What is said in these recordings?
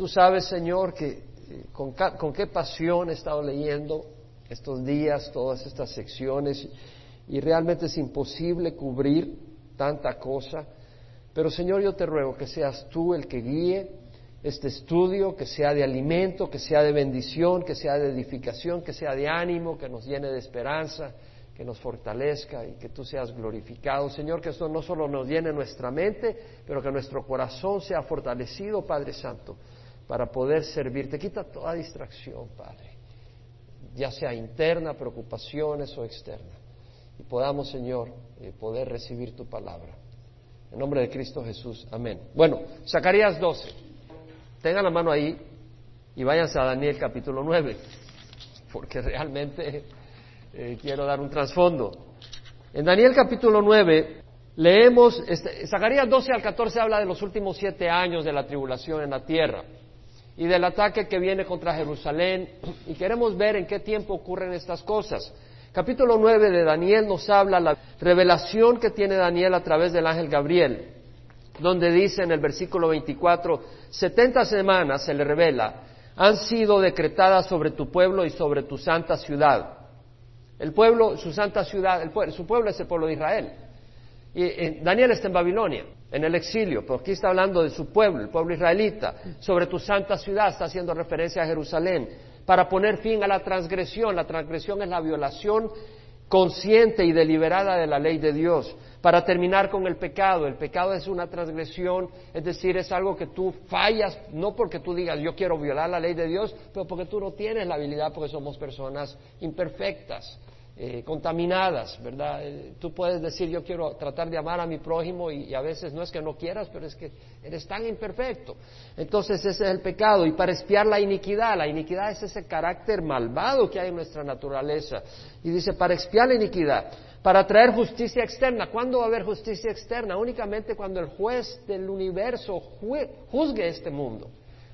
tú sabes, Señor, que eh, con, qué pasión he estado leyendo estos días, todas estas secciones, y realmente es imposible cubrir tanta cosa. Pero Señor, yo te ruego que seas tú el que guíe este estudio, que sea de alimento, que sea de bendición, que sea de edificación, que sea de ánimo, que nos llene de esperanza, que nos fortalezca y que tú seas glorificado. Señor, que esto no solo nos llene nuestra mente, pero que nuestro corazón sea fortalecido, Padre Santo, para poder servirte. Quita toda distracción, Padre, ya sea interna, preocupaciones o externa. Y podamos, Señor, eh, poder recibir tu palabra. En nombre de Cristo Jesús. Amén. Bueno, Zacarías 12. Tengan la mano ahí y váyanse a Daniel capítulo 9, porque realmente eh, quiero dar un trasfondo. En Daniel capítulo 9 leemos, este, Zacarías 12 al 14 habla de los últimos siete años de la tribulación en la tierra y del ataque que viene contra Jerusalén y queremos ver en qué tiempo ocurren estas cosas. Capítulo 9 de Daniel nos habla la revelación que tiene Daniel a través del ángel Gabriel, donde dice en el versículo 24, 70 semanas se le revela, han sido decretadas sobre tu pueblo y sobre tu santa ciudad el pueblo, su santa ciudad, el su pueblo es el pueblo de Israel. Y, Daniel está en Babilonia, en el exilio, pero aquí está hablando de su pueblo, el pueblo israelita. Sobre tu santa ciudad está haciendo referencia a Jerusalén, para poner fin a la transgresión. La transgresión es la violación consciente y deliberada de la ley de Dios para terminar con el pecado. El pecado es una transgresión, es decir, es algo que tú fallas, no porque tú digas yo quiero violar la ley de Dios, pero porque tú no tienes la habilidad, porque somos personas imperfectas. Eh, contaminadas, ¿verdad? Eh, tú puedes decir yo quiero tratar de amar a mi prójimo y, a veces no es que no quieras, pero es que eres tan imperfecto. Entonces ese es el pecado y para espiar la iniquidad, la iniquidad es ese carácter malvado que hay en nuestra naturaleza. Y dice, para expiar la iniquidad, para traer justicia externa. ¿Cuándo va a haber justicia externa? Únicamente cuando el juez del universo juzgue este mundo.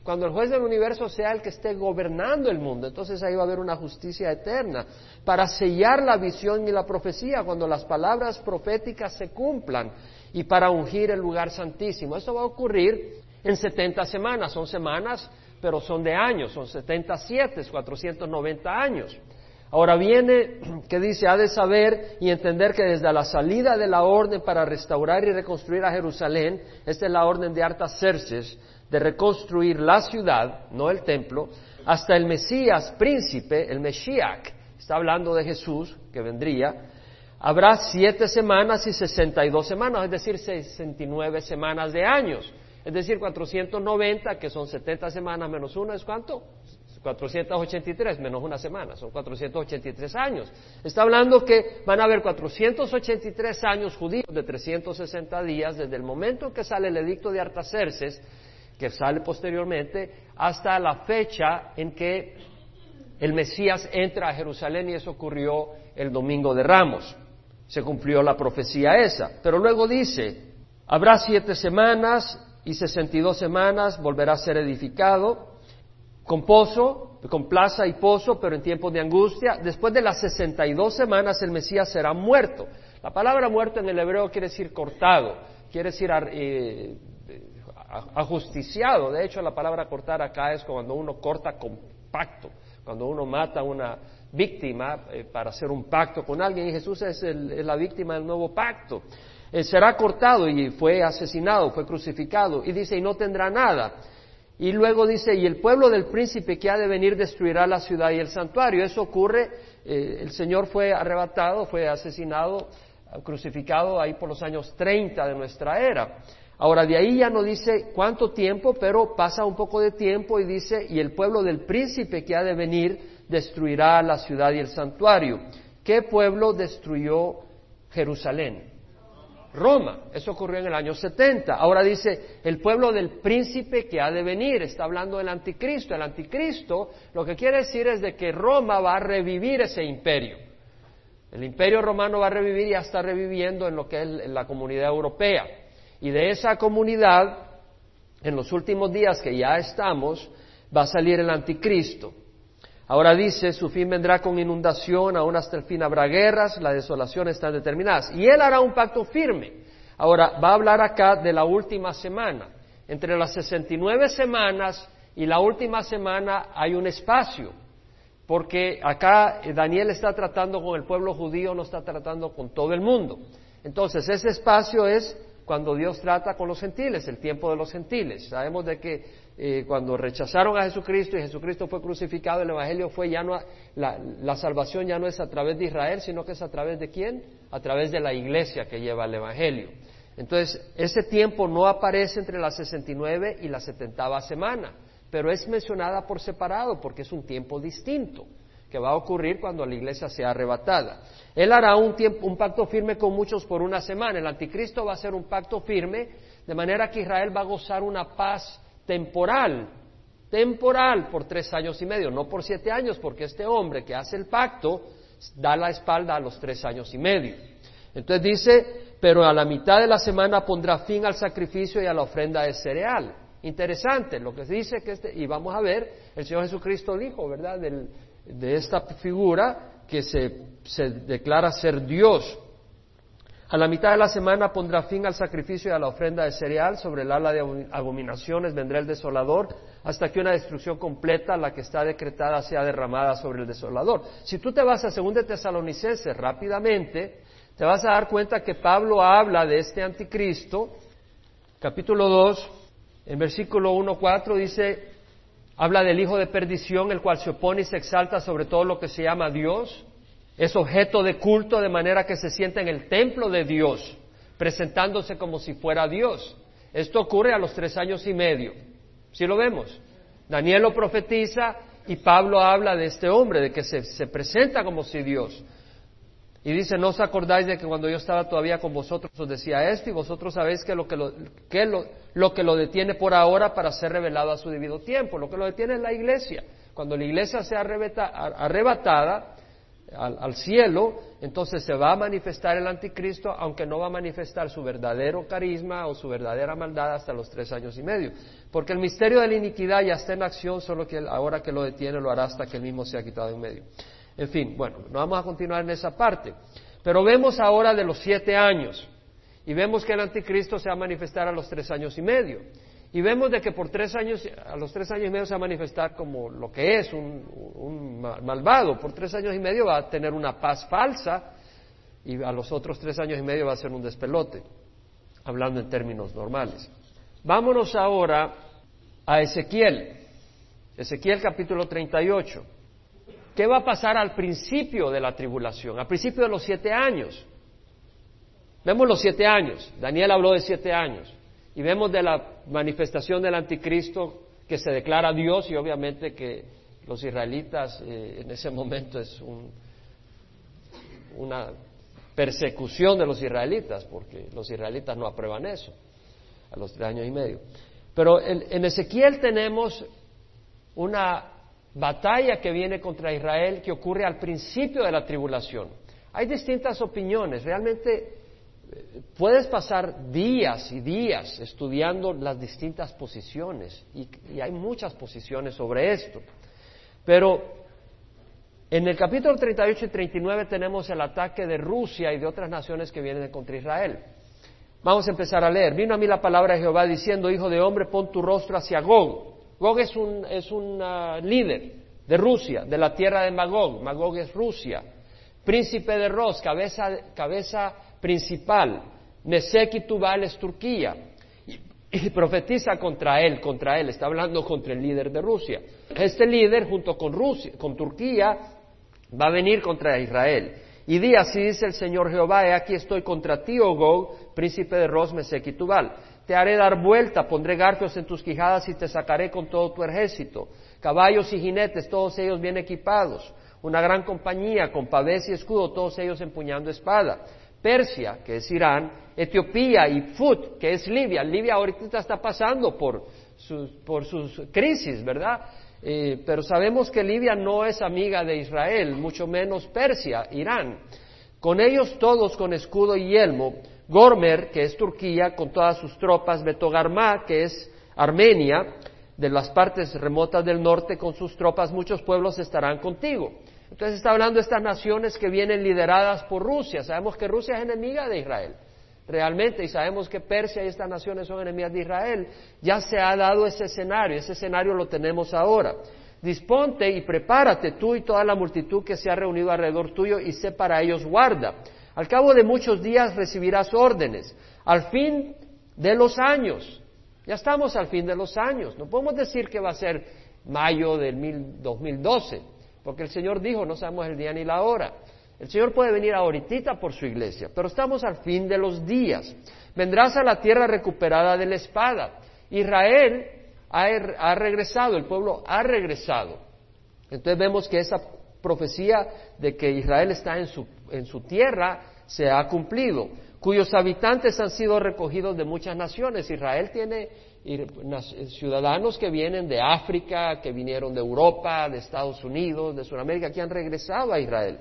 Cuando el juez del universo sea el que esté gobernando el mundo, entonces ahí va a haber una justicia eterna para sellar la visión y la profecía cuando las palabras proféticas se cumplan y para ungir el lugar santísimo. Eso va a ocurrir en 70 semanas, son semanas, pero son de años, son 77, 490 años. Ahora viene que dice, ha de saber y entender que desde la salida de la orden para restaurar y reconstruir a Jerusalén, esta es la orden de Artaxerxes, de reconstruir la ciudad, no el templo, hasta el Mesías príncipe, el Mesías, está hablando de Jesús que vendría, habrá siete semanas y sesenta y dos semanas, es decir, sesenta y nueve semanas de años, es decir, 490, que son 70 semanas menos una, ¿es cuánto? 483 menos una semana, son 483 años. Está hablando que van a haber 483 años judíos de 360 días desde el momento que sale el edicto de Artaxerxes que sale posteriormente, hasta la fecha en que el Mesías entra a Jerusalén y eso ocurrió el domingo de Ramos. Se cumplió la profecía esa. Pero luego dice, habrá siete semanas y sesenta y dos semanas, volverá a ser edificado con pozo, con plaza y pozo, pero en tiempos de angustia. Después de las sesenta y dos semanas el Mesías será muerto. La palabra muerto en el hebreo quiere decir cortado, quiere decir eh, ajusticiado. De hecho, la palabra cortar acá es cuando uno corta con pacto, cuando uno mata a una víctima eh, para hacer un pacto con alguien. Y Jesús es, la víctima del nuevo pacto. Eh, será cortado y fue asesinado, fue crucificado. Y dice, y no tendrá nada. Y luego dice, y el pueblo del príncipe que ha de venir destruirá la ciudad y el santuario. Eso ocurre, eh, el Señor fue arrebatado, fue asesinado, crucificado ahí por los años 30 de nuestra era. Ahora, de ahí ya no dice cuánto tiempo, pero pasa un poco de tiempo y dice, y el pueblo del príncipe que ha de venir destruirá la ciudad y el santuario. ¿Qué pueblo destruyó Jerusalén? Roma. Eso ocurrió en el año 70. Ahora dice, el pueblo del príncipe que ha de venir. Está hablando del anticristo. El anticristo lo que quiere decir es de que Roma va a revivir ese imperio. El imperio romano va a revivir y ya está reviviendo en lo que es la comunidad europea. Y de esa comunidad, en los últimos días que ya estamos, va a salir el anticristo. Ahora dice, su fin vendrá con inundación, aún hasta el fin habrá guerras, las desolaciones están determinadas. Y él hará un pacto firme. Ahora, va a hablar acá de la última semana. Entre las 69 semanas y la última semana hay un espacio, porque acá Daniel está tratando con el pueblo judío, no está tratando con todo el mundo. Entonces, ese espacio es cuando Dios trata con los gentiles, el tiempo de los gentiles. Sabemos de que eh, cuando rechazaron a Jesucristo y Jesucristo fue crucificado, el Evangelio fue ya no, la, la, salvación ya no es a través de Israel, sino que es a través de quién? A través de la iglesia que lleva el Evangelio. Entonces, ese tiempo no aparece entre la 69 y la 70 semana, pero es mencionada por separado porque es un tiempo distinto que va a ocurrir cuando la iglesia sea arrebatada. Él hará un, tiempo, un pacto firme con muchos por una semana. El anticristo va a hacer un pacto firme, de manera que Israel va a gozar una paz temporal, temporal por tres años y medio, no por siete años, porque este hombre que hace el pacto da la espalda a los tres años y medio. Entonces dice, pero a la mitad de la semana pondrá fin al sacrificio y a la ofrenda de cereal. Interesante lo que dice que este, y vamos a ver, el Señor Jesucristo dijo, ¿verdad? Del, de esta figura que se, declara ser Dios. A la mitad de la semana pondrá fin al sacrificio y a la ofrenda de cereal, sobre el ala de abominaciones vendrá el desolador, hasta que una destrucción completa, la que está decretada, sea derramada sobre el desolador. Si tú te vas a 2 Tesalonicenses rápidamente, te vas a dar cuenta que Pablo habla de este anticristo, capítulo 2, en versículo 1-4 dice, Habla del hijo de perdición, el cual se opone y se exalta sobre todo lo que se llama Dios. Es objeto de culto de manera que se sienta en el templo de Dios, presentándose como si fuera Dios. Esto ocurre a los tres años y medio. ¿Sí lo vemos? Daniel lo profetiza y Pablo habla de este hombre, de que se presenta como si Dios. Y dice, no os acordáis de que cuando yo estaba todavía con vosotros os decía esto y vosotros sabéis que lo que lo, que lo, lo que lo detiene por ahora para ser revelado a su debido tiempo. Lo que lo detiene es la iglesia. Cuando la iglesia sea arrebatada al, al, cielo, entonces se va a manifestar el anticristo, aunque no va a manifestar su verdadero carisma o su verdadera maldad hasta los tres años y medio. Porque el misterio de la iniquidad ya está en acción, solo que ahora que lo detiene lo hará hasta que él mismo sea quitado en medio. En fin, bueno, no vamos a continuar en esa parte. Pero vemos ahora de los siete años. Y vemos que el anticristo se va a manifestar a los tres años y medio. Y vemos de que por tres años, a los tres años y medio se va a manifestar como lo que es, un, malvado. Por tres años y medio va a tener una paz falsa y a los otros tres años y medio va a ser un despelote, hablando en términos normales. Vámonos ahora a Ezequiel. Ezequiel capítulo 38. ¿Qué va a pasar al principio de la tribulación? Al principio de los siete años. Vemos los siete años. Daniel habló de siete años. Y vemos de la manifestación del anticristo que se declara Dios y obviamente que los israelitas eh, en ese momento es una persecución de los israelitas, porque los israelitas no aprueban eso a los tres años y medio. Pero en Ezequiel tenemos una batalla que viene contra Israel que ocurre al principio de la tribulación. Hay distintas opiniones, realmente eh, puedes pasar días y días estudiando las distintas posiciones y, hay muchas posiciones sobre esto. Pero en el capítulo 38 y 39 tenemos el ataque de Rusia y de otras naciones que vienen contra Israel. Vamos a empezar a leer. Vino a mí la palabra de Jehová diciendo, Hijo de hombre, pon tu rostro hacia Gog Gog es un, es un uh, líder de Rusia, de la tierra de Magog. Magog es Rusia. Príncipe de Ros, cabeza, cabeza principal. Neseki Tubal es Turquía. Y, y, profetiza contra él, contra él. Está hablando contra el líder de Rusia. Este líder, junto con, Rusia, con Turquía, va a venir contra Israel. Y di así dice el Señor Jehová, he aquí estoy contra ti, oh Gog, príncipe de Ros, Meseki Tubal te haré dar vuelta, pondré garfios en tus quijadas y te sacaré con todo tu ejército. Caballos y jinetes, todos ellos bien equipados. Una gran compañía con pavés y escudo, todos ellos empuñando espada. Persia, que es Irán, Etiopía y Fut, que es Libia. Libia ahorita está pasando por sus, por sus crisis, ¿verdad? Eh, pero sabemos que Libia no es amiga de Israel, mucho menos Persia, Irán. Con ellos todos con escudo y yelmo, Gormer, que es Turquía, con todas sus tropas, Betogarmá, que es Armenia, de las partes remotas del norte, con sus tropas, muchos pueblos estarán contigo. Entonces está hablando de estas naciones que vienen lideradas por Rusia. Sabemos que Rusia es enemiga de Israel. realmente, y sabemos que Persia y estas naciones son enemigas de Israel, ya se ha dado ese escenario, ese escenario lo tenemos ahora. Disponte y prepárate tú y toda la multitud que se ha reunido alrededor tuyo y sé para ellos guarda. Al cabo de muchos días recibirás órdenes. Al fin de los años, ya estamos al fin de los años, no podemos decir que va a ser mayo del 2012, porque el Señor dijo, no sabemos el día ni la hora. El Señor puede venir ahorita por su iglesia, pero estamos al fin de los días. Vendrás a la tierra recuperada de la espada. Israel ha, regresado, el pueblo ha regresado. Entonces vemos que esa profecía de que Israel está en su, en su tierra se ha cumplido, cuyos habitantes han sido recogidos de muchas naciones. Israel tiene ciudadanos que vienen de África, que vinieron de Europa, de Estados Unidos, de Sudamérica, que han regresado a Israel.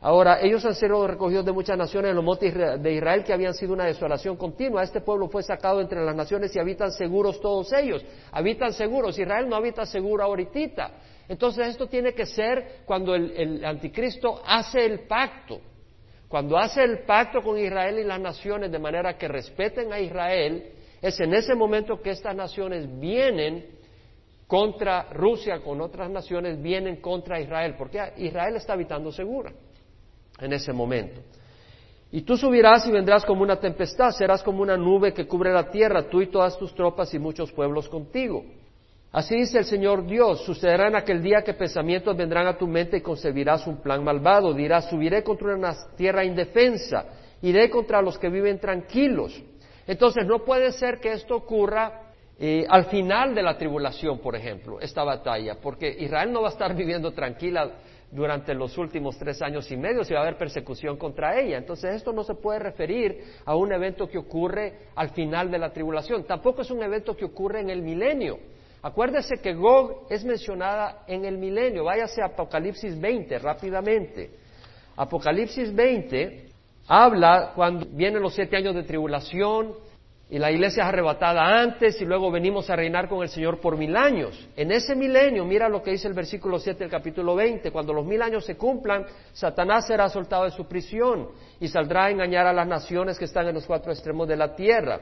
Ahora, ellos han sido recogidos de muchas naciones en los montes de Israel que habían sido una desolación continua. Este pueblo fue sacado entre las naciones y habitan seguros todos ellos. Habitan seguros. Israel no habita seguro ahorita. Entonces esto tiene que ser cuando el, anticristo hace el pacto. Cuando hace el pacto con Israel y las naciones de manera que respeten a Israel, es en ese momento que estas naciones vienen contra Rusia, con otras naciones, vienen contra Israel, porque Israel está habitando segura en ese momento. Y tú subirás y vendrás como una tempestad, serás como una nube que cubre la tierra, tú y todas tus tropas y muchos pueblos contigo. Así dice el Señor Dios, sucederá en aquel día que pensamientos vendrán a tu mente y concebirás un plan malvado. Dirás, subiré contra una tierra indefensa, iré contra los que viven tranquilos. Entonces no puede ser que esto ocurra eh, al final de la tribulación, por ejemplo, esta batalla, porque Israel no va a estar viviendo tranquila durante los últimos tres años y medio si va a haber persecución contra ella. Entonces esto no se puede referir a un evento que ocurre al final de la tribulación. Tampoco es un evento que ocurre en el milenio. Acuérdese que Gog es mencionada en el milenio. Váyase a Apocalipsis 20 rápidamente. Apocalipsis 20 habla cuando vienen los siete años de tribulación, y la iglesia es arrebatada antes y luego venimos a reinar con el Señor por mil años. En ese milenio, mira lo que dice el versículo 7 del capítulo 20, cuando los mil años se cumplan, Satanás será soltado de su prisión y saldrá a engañar a las naciones que están en los cuatro extremos de la tierra.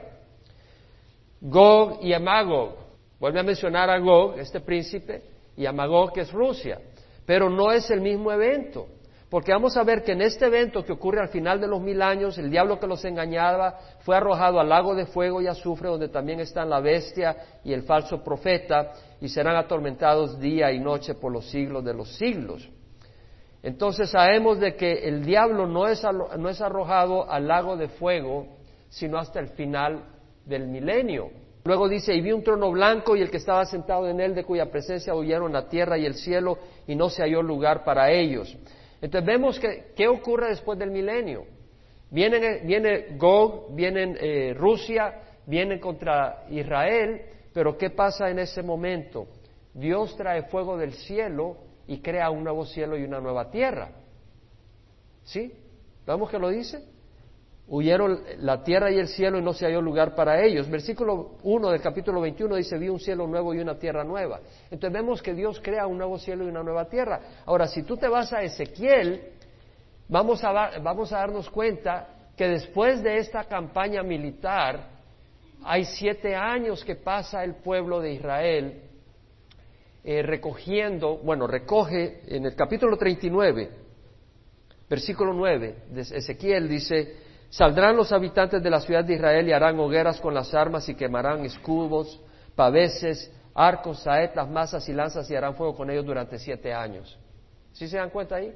Gog y Amagog, vuelve a mencionar a Gog, este príncipe, y a Magog, que es Rusia, pero no es el mismo evento. Porque vamos a ver que en este evento que ocurre al final de los mil años, el diablo que los engañaba fue arrojado al lago de fuego y azufre, donde también están la bestia y el falso profeta, y serán atormentados día y noche por los siglos de los siglos. Entonces sabemos de que el diablo no es, no es arrojado al lago de fuego, sino hasta el final del milenio. Luego dice, y vi un trono blanco y el que estaba sentado en él, de cuya presencia huyeron la tierra y el cielo, y no se halló lugar para ellos. Entonces vemos que, qué ocurre después del milenio. viene Gog, viene eh, Rusia, viene contra Israel, pero ¿qué pasa en ese momento? Dios trae fuego del cielo y crea un nuevo cielo y una nueva tierra. ¿Sí? ¿Vemos que lo dice? Huyeron la tierra y el cielo y no se halló lugar para ellos. Versículo 1 del capítulo 21 dice, vi un cielo nuevo y una tierra nueva. Entonces vemos que Dios crea un nuevo cielo y una nueva tierra. Ahora, si tú te vas a Ezequiel, vamos a, vamos a darnos cuenta que después de esta campaña militar, hay siete años que pasa el pueblo de Israel eh, recogiendo, bueno, recoge en el capítulo 39, versículo 9 de Ezequiel dice, Saldrán los habitantes de la ciudad de Israel y harán hogueras con las armas y quemarán escudos, paveses, arcos, saetas, masas y lanzas y harán fuego con ellos durante siete años. ¿Sí se dan cuenta ahí?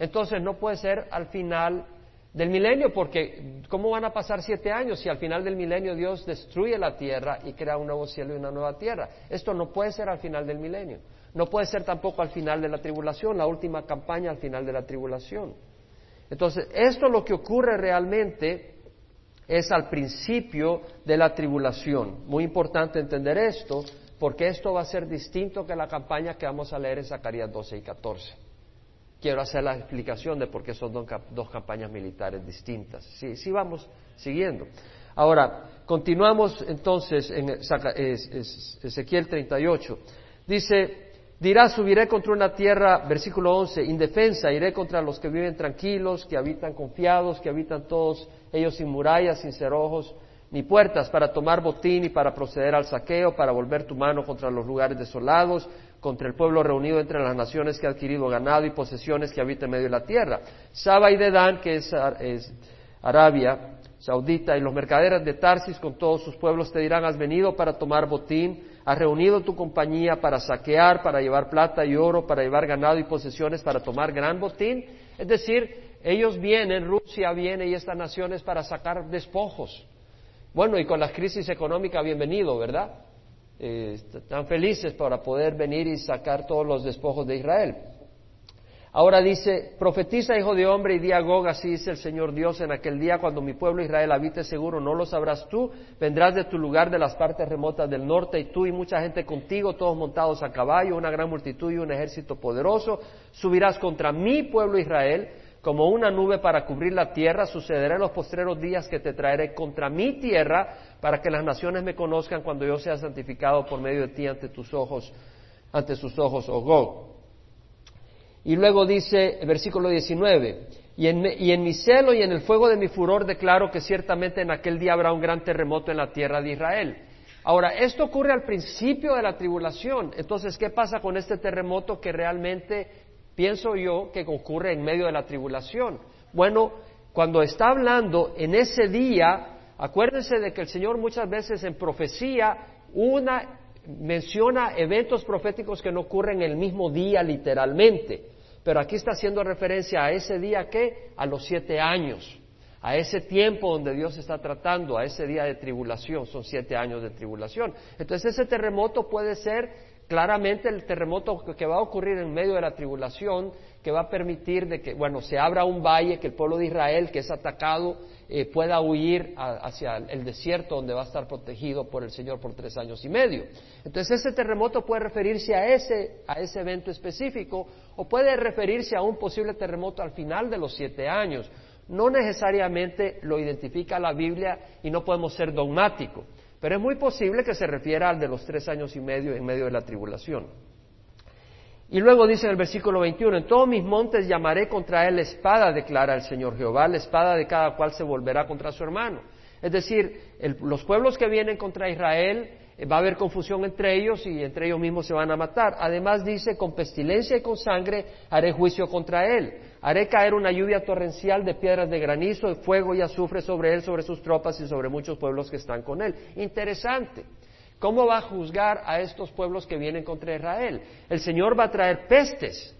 Entonces no puede ser al final del milenio, porque ¿cómo van a pasar siete años si al final del milenio Dios destruye la tierra y crea un nuevo cielo y una nueva tierra? Esto no puede ser al final del milenio. No puede ser tampoco al final de la tribulación, la última campaña al final de la tribulación. Entonces, esto lo que ocurre realmente es al principio de la tribulación. Muy importante entender esto, porque esto va a ser distinto que la campaña que vamos a leer en Zacarías 12 y 14. Quiero hacer la explicación de por qué son dos campañas militares distintas. Sí, sí vamos siguiendo. Ahora, continuamos entonces en Ezequiel 38. Dice, Dirá, subiré contra una tierra, versículo 11, indefensa, iré contra los que viven tranquilos, que habitan confiados, que habitan todos ellos sin murallas, sin cerrojos, ni puertas, para tomar botín y para proceder al saqueo, para volver tu mano contra los lugares desolados, contra el pueblo reunido entre las naciones que ha adquirido ganado y posesiones que habita en medio de la tierra. Saba y Dedán, que es, es Arabia Saudita, y los mercaderes de Tarsis con todos sus pueblos te dirán, has venido para tomar botín, has reunido tu compañía para saquear, para llevar plata y oro, para llevar ganado y posesiones, para tomar gran botín. Es decir, ellos vienen, Rusia viene y estas naciones para sacar despojos. Bueno, y con la crisis económica, bienvenido, ¿verdad? Eh, están felices para poder venir y sacar todos los despojos de Israel. Ahora dice, profetiza hijo de hombre y di a Gog, así dice el Señor Dios, en aquel día cuando mi pueblo Israel habite seguro, no lo sabrás tú, vendrás de tu lugar de las partes remotas del norte y tú y mucha gente contigo, todos montados a caballo, una gran multitud y un ejército poderoso, subirás contra mi pueblo Israel como una nube para cubrir la tierra, sucederá en los postreros días que te traeré contra mi tierra para que las naciones me conozcan cuando yo sea santificado por medio de ti ante tus ojos, ante sus ojos, oh Gog. Y luego dice, versículo 19, y en, y en, mi celo y en el fuego de mi furor declaro que ciertamente en aquel día habrá un gran terremoto en la tierra de Israel. Ahora, esto ocurre al principio de la tribulación. Entonces, ¿qué pasa con este terremoto que realmente pienso yo que ocurre en medio de la tribulación? Bueno, cuando está hablando en ese día, acuérdense de que el Señor muchas veces en profecía una menciona eventos proféticos que no ocurren el mismo día literalmente. Pero aquí está haciendo referencia a ese día que a los siete años, a ese tiempo donde Dios está tratando, a ese día de tribulación, son siete años de tribulación. Entonces ese terremoto puede ser claramente el terremoto que va a ocurrir en medio de la tribulación, que va a permitir de que, bueno, se abra un valle, que el pueblo de Israel que es atacado eh, pueda huir hacia el desierto donde va a estar protegido por el Señor por tres años y medio. Entonces ese terremoto puede referirse a ese, a ese evento específico o puede referirse a un posible terremoto al final de los siete años. No necesariamente lo identifica la Biblia y no podemos ser dogmáticos, pero es muy posible que se refiera al de los tres años y medio en medio de la tribulación. Y luego dice en el versículo 21, en todos mis montes llamaré contra él espada, declara el Señor Jehová, la espada de cada cual se volverá contra su hermano. Es decir, los pueblos que vienen contra Israel, eh, va a haber confusión entre ellos y entre ellos mismos se van a matar. Además dice, con pestilencia y con sangre haré juicio contra él. Haré caer una lluvia torrencial de piedras de granizo, de fuego y azufre sobre él, sobre sus tropas y sobre muchos pueblos que están con él. Interesante. ¿Cómo va a juzgar a estos pueblos que vienen contra Israel? El Señor va a traer pestes,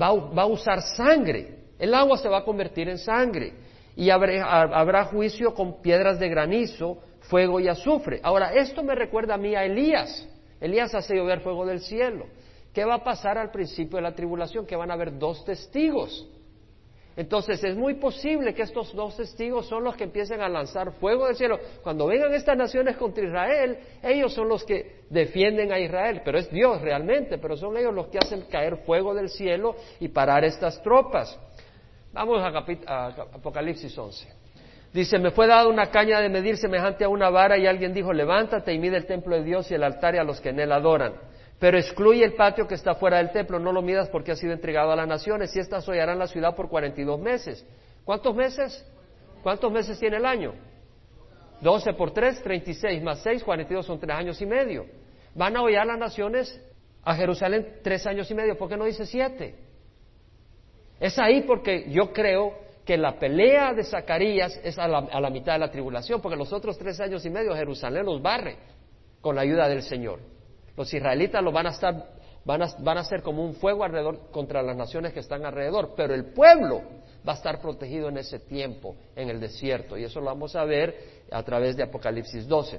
va, a usar sangre, el agua se va a convertir en sangre y habrá, juicio con piedras de granizo, fuego y azufre. Ahora, esto me recuerda a mí a Elías. Elías hace llover fuego del cielo. ¿Qué va a pasar al principio de la tribulación? Que van a haber dos testigos. Entonces es muy posible que estos dos testigos son los que empiecen a lanzar fuego del cielo. Cuando vengan estas naciones contra Israel, ellos son los que defienden a Israel, pero es Dios realmente, pero son ellos los que hacen caer fuego del cielo y parar estas tropas. Vamos a, Apocalipsis 11. Dice, me fue dada una caña de medir semejante a una vara y alguien dijo, levántate y mide el templo de Dios y el altar y a los que en él adoran. Pero excluye el patio que está fuera del templo, no lo midas porque ha sido entregado a las naciones y éstas hollarán la ciudad por 42 meses. ¿Cuántos meses? ¿Cuántos meses tiene el año? 12 por 3, 36 más 6, 42 son tres años y medio. Van a hollar las naciones a Jerusalén tres años y medio. ¿Por qué no dice siete? Es ahí porque yo creo que la pelea de Zacarías es a la, a la mitad de la tribulación, porque los otros tres años y medio Jerusalén los barre con la ayuda del Señor. Los israelitas lo van a estar, van a, van a ser como un fuego alrededor contra las naciones que están alrededor, pero el pueblo va a estar protegido en ese tiempo, en el desierto, y eso lo vamos a ver a través de Apocalipsis 12.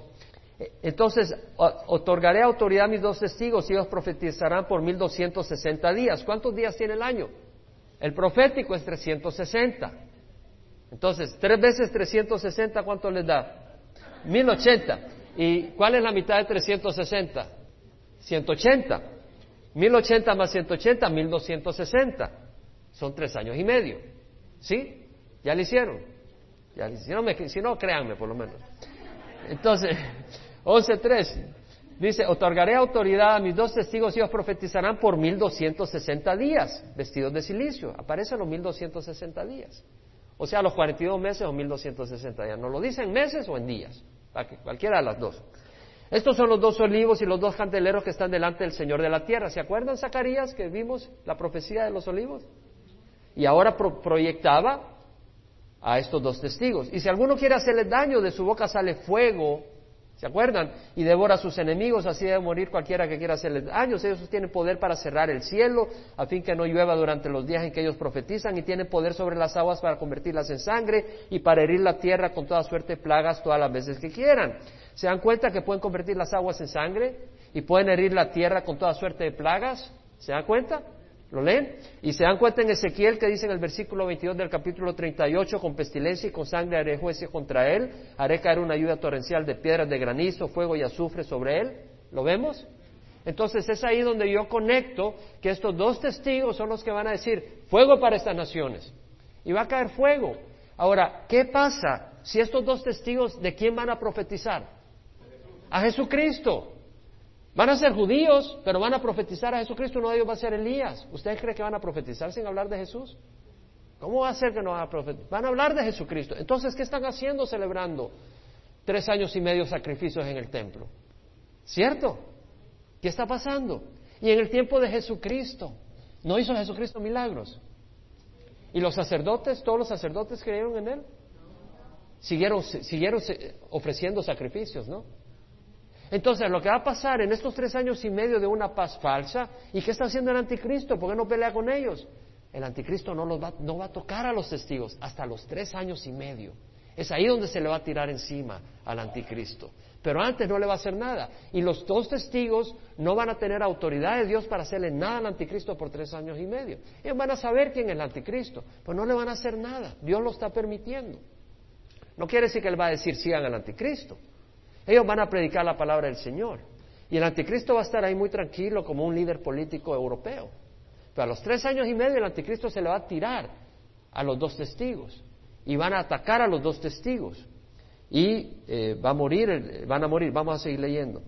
Entonces, otorgaré autoridad a mis dos testigos y ellos profetizarán por 1260 días. ¿Cuántos días tiene el año? El profético es 360. Entonces, tres veces 360, ¿cuánto les da? 1080. ¿Y cuál es la mitad de 360? 180. 1080 más 180, 1260. Son tres años y medio. ¿Sí? Ya lo hicieron. Ya, si, no me, si no, créanme por lo menos. Entonces, 11.3. Dice, otorgaré autoridad a mis dos testigos y ellos profetizarán por 1260 días, vestidos de silicio. Aparecen los 1260 días. O sea, los 42 meses o 1260 días. ¿No lo dicen meses o en días? Cualquiera de las dos. Estos son los dos olivos y los dos candeleros que están delante del Señor de la tierra. ¿Se acuerdan, Zacarías, que vimos la profecía de los olivos? Y ahora proyectaba a estos dos testigos. Y si alguno quiere hacerle daño, de su boca sale fuego ¿Se acuerdan? Y devora a sus enemigos, así debe morir cualquiera que quiera hacerles daño. Ellos tienen poder para cerrar el cielo, a fin que no llueva durante los días en que ellos profetizan, y tienen poder sobre las aguas para convertirlas en sangre y para herir la tierra con toda suerte de plagas todas las veces que quieran. ¿Se dan cuenta que pueden convertir las aguas en sangre y pueden herir la tierra con toda suerte de plagas? ¿Se dan cuenta? ¿Lo leen? Y se dan cuenta en Ezequiel que dice en el versículo 22 del capítulo 38, con pestilencia y con sangre haré jueces contra él, haré caer una ayuda torrencial de piedras de granizo, fuego y azufre sobre él. ¿Lo vemos? Entonces es ahí donde yo conecto que estos dos testigos son los que van a decir, fuego para estas naciones. Y va a caer fuego. Ahora, ¿qué pasa si estos dos testigos de quién van a profetizar? A Jesucristo. Van a ser judíos, pero van a profetizar a Jesucristo. Uno de ellos va a ser Elías. ¿Ustedes creen que van a profetizar sin hablar de Jesús? ¿Cómo va a ser que no van a profetizar? Van a hablar de Jesucristo. Entonces, ¿qué están haciendo celebrando tres años y medio sacrificios en el templo? ¿Cierto? ¿Qué está pasando? Y en el tiempo de Jesucristo, ¿no hizo Jesucristo milagros? ¿Y los sacerdotes, todos los sacerdotes creyeron en Él? Siguieron, siguieron ofreciendo sacrificios, ¿no? Entonces, lo que va a pasar en estos tres años y medio de una paz falsa, ¿y qué está haciendo el anticristo? ¿Por qué no pelea con ellos? El anticristo no, los va, no va a tocar a los testigos hasta los tres años y medio. Es ahí donde se le va a tirar encima al anticristo. Pero antes no le va a hacer nada. Y los dos testigos no van a tener autoridad de Dios para hacerle nada al anticristo por tres años y medio. Ellos van a saber quién es el anticristo, pero no le van a hacer nada. Dios lo está permitiendo. No quiere decir que él va a decir sigan al anticristo. Ellos van a predicar la palabra del Señor. Y el anticristo va a estar ahí muy tranquilo como un líder político europeo. Pero a los tres años y medio el anticristo se le va a tirar a los dos testigos. Y van a atacar a los dos testigos. Y eh, va a morir, van a morir. Vamos a seguir leyendo.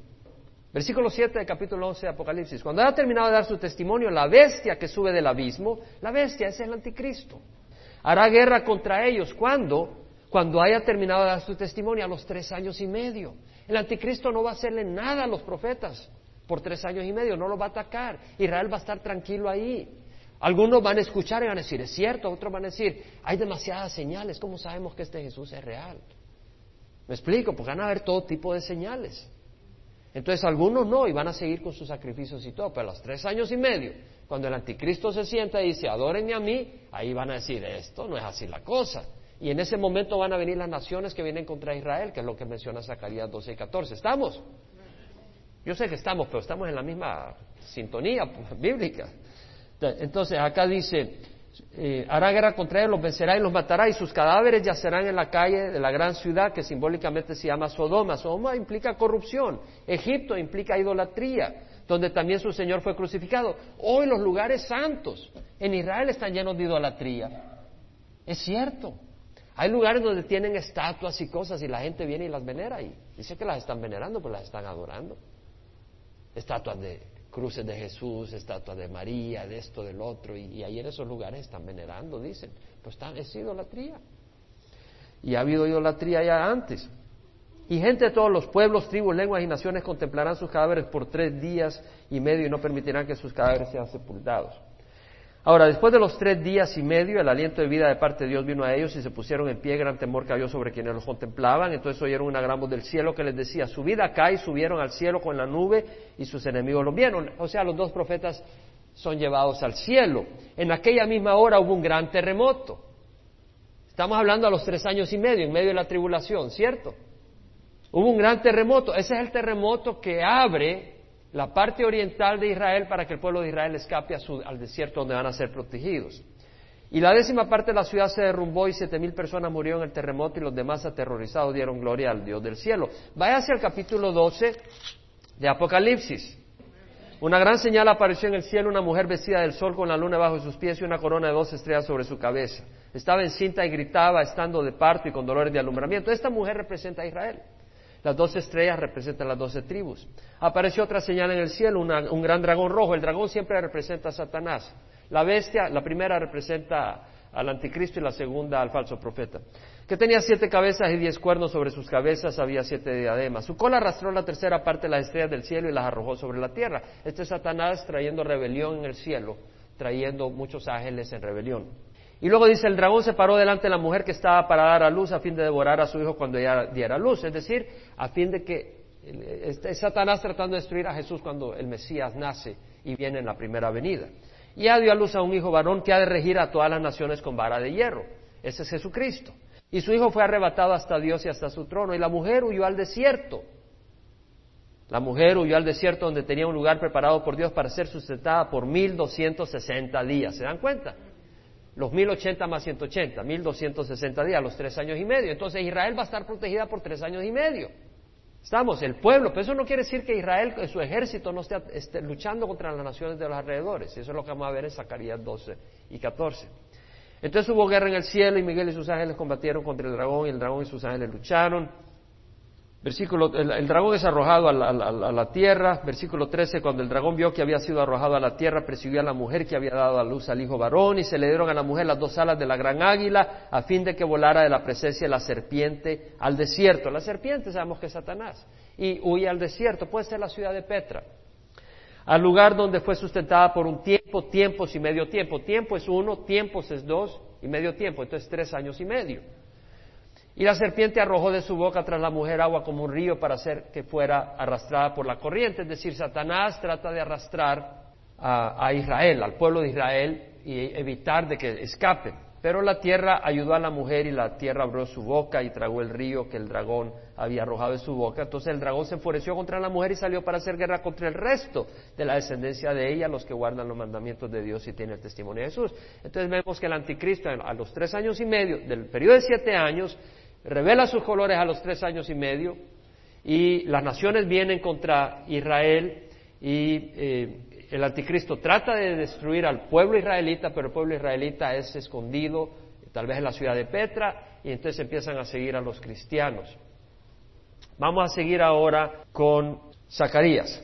Versículo 7 del capítulo 11 de Apocalipsis. Cuando haya terminado de dar su testimonio, la bestia que sube del abismo, la bestia es el anticristo. Hará guerra contra ellos. ¿Cuándo? Cuando haya terminado de dar su testimonio a los tres años y medio. El anticristo no va a hacerle nada a los profetas por tres años y medio, no los va a atacar. Israel va a estar tranquilo ahí. Algunos van a escuchar y van a decir, es cierto, otros van a decir, hay demasiadas señales, ¿cómo sabemos que este Jesús es real? Me explico, porque van a haber todo tipo de señales. Entonces algunos no y van a seguir con sus sacrificios y todo, pero a los tres años y medio, cuando el anticristo se sienta y dice, adórenme a mí, ahí van a decir, esto no es así la cosa. Y en ese momento van a venir las naciones que vienen contra Israel, que es lo que menciona Zacarías 12 y 14. ¿Estamos? Yo sé que estamos, pero estamos en la misma sintonía bíblica. Entonces, acá dice, eh, hará guerra contra él, los vencerá y los matará, y sus cadáveres yacerán en la calle de la gran ciudad que simbólicamente se llama Sodoma. Sodoma implica corrupción, Egipto implica idolatría, donde también su Señor fue crucificado. Hoy los lugares santos en Israel están llenos de idolatría. Es cierto. Hay lugares donde tienen estatuas y cosas y la gente viene y las venera y dice que las están venerando, pues las están adorando. Estatuas de cruces de Jesús, estatuas de María, de esto, del otro, y, ahí en esos lugares están venerando, dicen. Pues está, es idolatría. Y ha habido idolatría ya antes. Y gente de todos los pueblos, tribus, lenguas y naciones contemplarán sus cadáveres por tres días y medio y no permitirán que sus cadáveres sean sepultados. Ahora, después de los tres días y medio, el aliento de vida de parte de Dios vino a ellos y se pusieron en pie, gran temor cayó sobre quienes los contemplaban. Entonces oyeron una gran del cielo que les decía, subid acá y subieron al cielo con la nube y sus enemigos los vieron. O sea, los dos profetas son llevados al cielo. En aquella misma hora hubo un gran terremoto. Estamos hablando a los tres años y medio, en medio de la tribulación, ¿cierto? Hubo un gran terremoto. Ese es el terremoto que abre la parte oriental de Israel para que el pueblo de Israel escape al desierto donde van a ser protegidos. Y la décima parte de la ciudad se derrumbó y siete mil personas murieron en el terremoto y los demás aterrorizados dieron gloria al Dios del cielo. Váyase al capítulo 12 de Apocalipsis. Una gran señal apareció en el cielo, una mujer vestida del sol con la luna bajo sus pies y una corona de dos estrellas sobre su cabeza. Estaba encinta y gritaba, estando de parto y con dolores de alumbramiento. Esta mujer representa a Israel. Las doce estrellas representan las doce tribus. Apareció otra señal en el cielo, un gran dragón rojo. El dragón siempre representa a Satanás. La bestia, la primera representa al anticristo y la segunda al falso profeta. Que tenía siete cabezas y diez cuernos sobre sus cabezas, había siete diademas. Su cola arrastró la tercera parte de las estrellas del cielo y las arrojó sobre la tierra. Este es Satanás trayendo rebelión en el cielo, trayendo muchos ángeles en rebelión. Y luego dice, el dragón se paró delante de la mujer que estaba para dar a luz a fin de devorar a su hijo cuando ella diera luz. Es decir, a fin de que es Satanás tratando de destruir a Jesús cuando el Mesías nace y viene en la primera venida. Y ha dio a luz a un hijo varón que ha de regir a todas las naciones con vara de hierro. Ese es Jesucristo. Y su hijo fue arrebatado hasta Dios y hasta su trono. Y la mujer huyó al desierto. La mujer huyó al desierto donde tenía un lugar preparado por Dios para ser sustentada por mil doscientos sesenta días. ¿Se dan cuenta? Los 1080 más 180, 1260 días, los tres años y medio. Entonces Israel va a estar protegida por tres años y medio. Estamos, el pueblo, pero eso no quiere decir que Israel, su ejército, no esté, luchando contra las naciones de los alrededores. Eso es lo que vamos a ver en Zacarías 12 y 14. Entonces hubo guerra en el cielo y Miguel y sus ángeles combatieron contra el dragón y el dragón y sus ángeles lucharon. Versículo, el, dragón es arrojado a la, tierra. Versículo 13, cuando el dragón vio que había sido arrojado a la tierra, persiguió a la mujer que había dado a luz al hijo varón y se le dieron a la mujer las dos alas de la gran águila a fin de que volara de la presencia de la serpiente al desierto. La serpiente sabemos que es Satanás y huye al desierto. Puede ser la ciudad de Petra. Al lugar donde fue sustentada por un tiempo, tiempos y medio tiempo. Tiempo es uno, tiempos es dos y medio tiempo. Entonces tres años y medio. Y la serpiente arrojó de su boca tras la mujer agua como un río para hacer que fuera arrastrada por la corriente. Es decir, Satanás trata de arrastrar a, Israel, al pueblo de Israel, y evitar de que escapen. Pero la tierra ayudó a la mujer y la tierra abrió su boca y tragó el río que el dragón había arrojado de su boca. Entonces el dragón se enfureció contra la mujer y salió para hacer guerra contra el resto de la descendencia de ella, los que guardan los mandamientos de Dios y tienen el testimonio de Jesús. Entonces vemos que el anticristo a los tres años y medio, del periodo de siete años, revela sus colores a los tres años y medio y las naciones vienen contra Israel y eh, el anticristo trata de destruir al pueblo israelita, pero el pueblo israelita es escondido, tal vez en la ciudad de Petra, y entonces empiezan a seguir a los cristianos. Vamos a seguir ahora con Zacarías.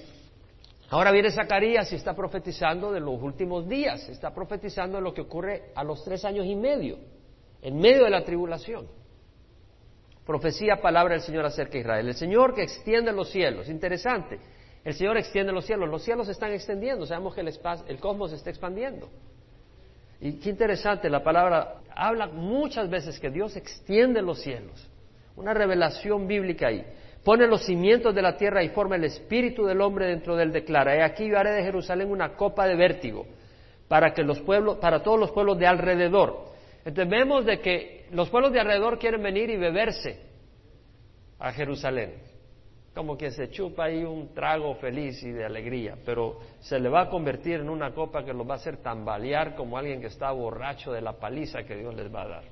Ahora viene Zacarías y está profetizando de los últimos días, está profetizando de lo que ocurre a los tres años y medio, en medio de la tribulación. Profecía, palabra del Señor acerca de Israel. El Señor que extiende los cielos. Interesante. El Señor extiende los cielos. Los cielos se están extendiendo. Sabemos que el, el cosmos se está expandiendo. Y qué interesante, la palabra habla muchas veces que Dios extiende los cielos. Una revelación bíblica ahí. Pone los cimientos de la tierra y forma el espíritu del hombre dentro de él. Declara, he aquí yo haré de Jerusalén una copa de vértigo para que los pueblos, para todos los pueblos de alrededor. Entonces vemos de que los pueblos de alrededor quieren venir y beberse a Jerusalén. Como que se chupa ahí un trago feliz y de alegría, pero se le va a convertir en una copa que lo va a hacer tambalear como alguien que está borracho de la paliza que Dios les va a dar.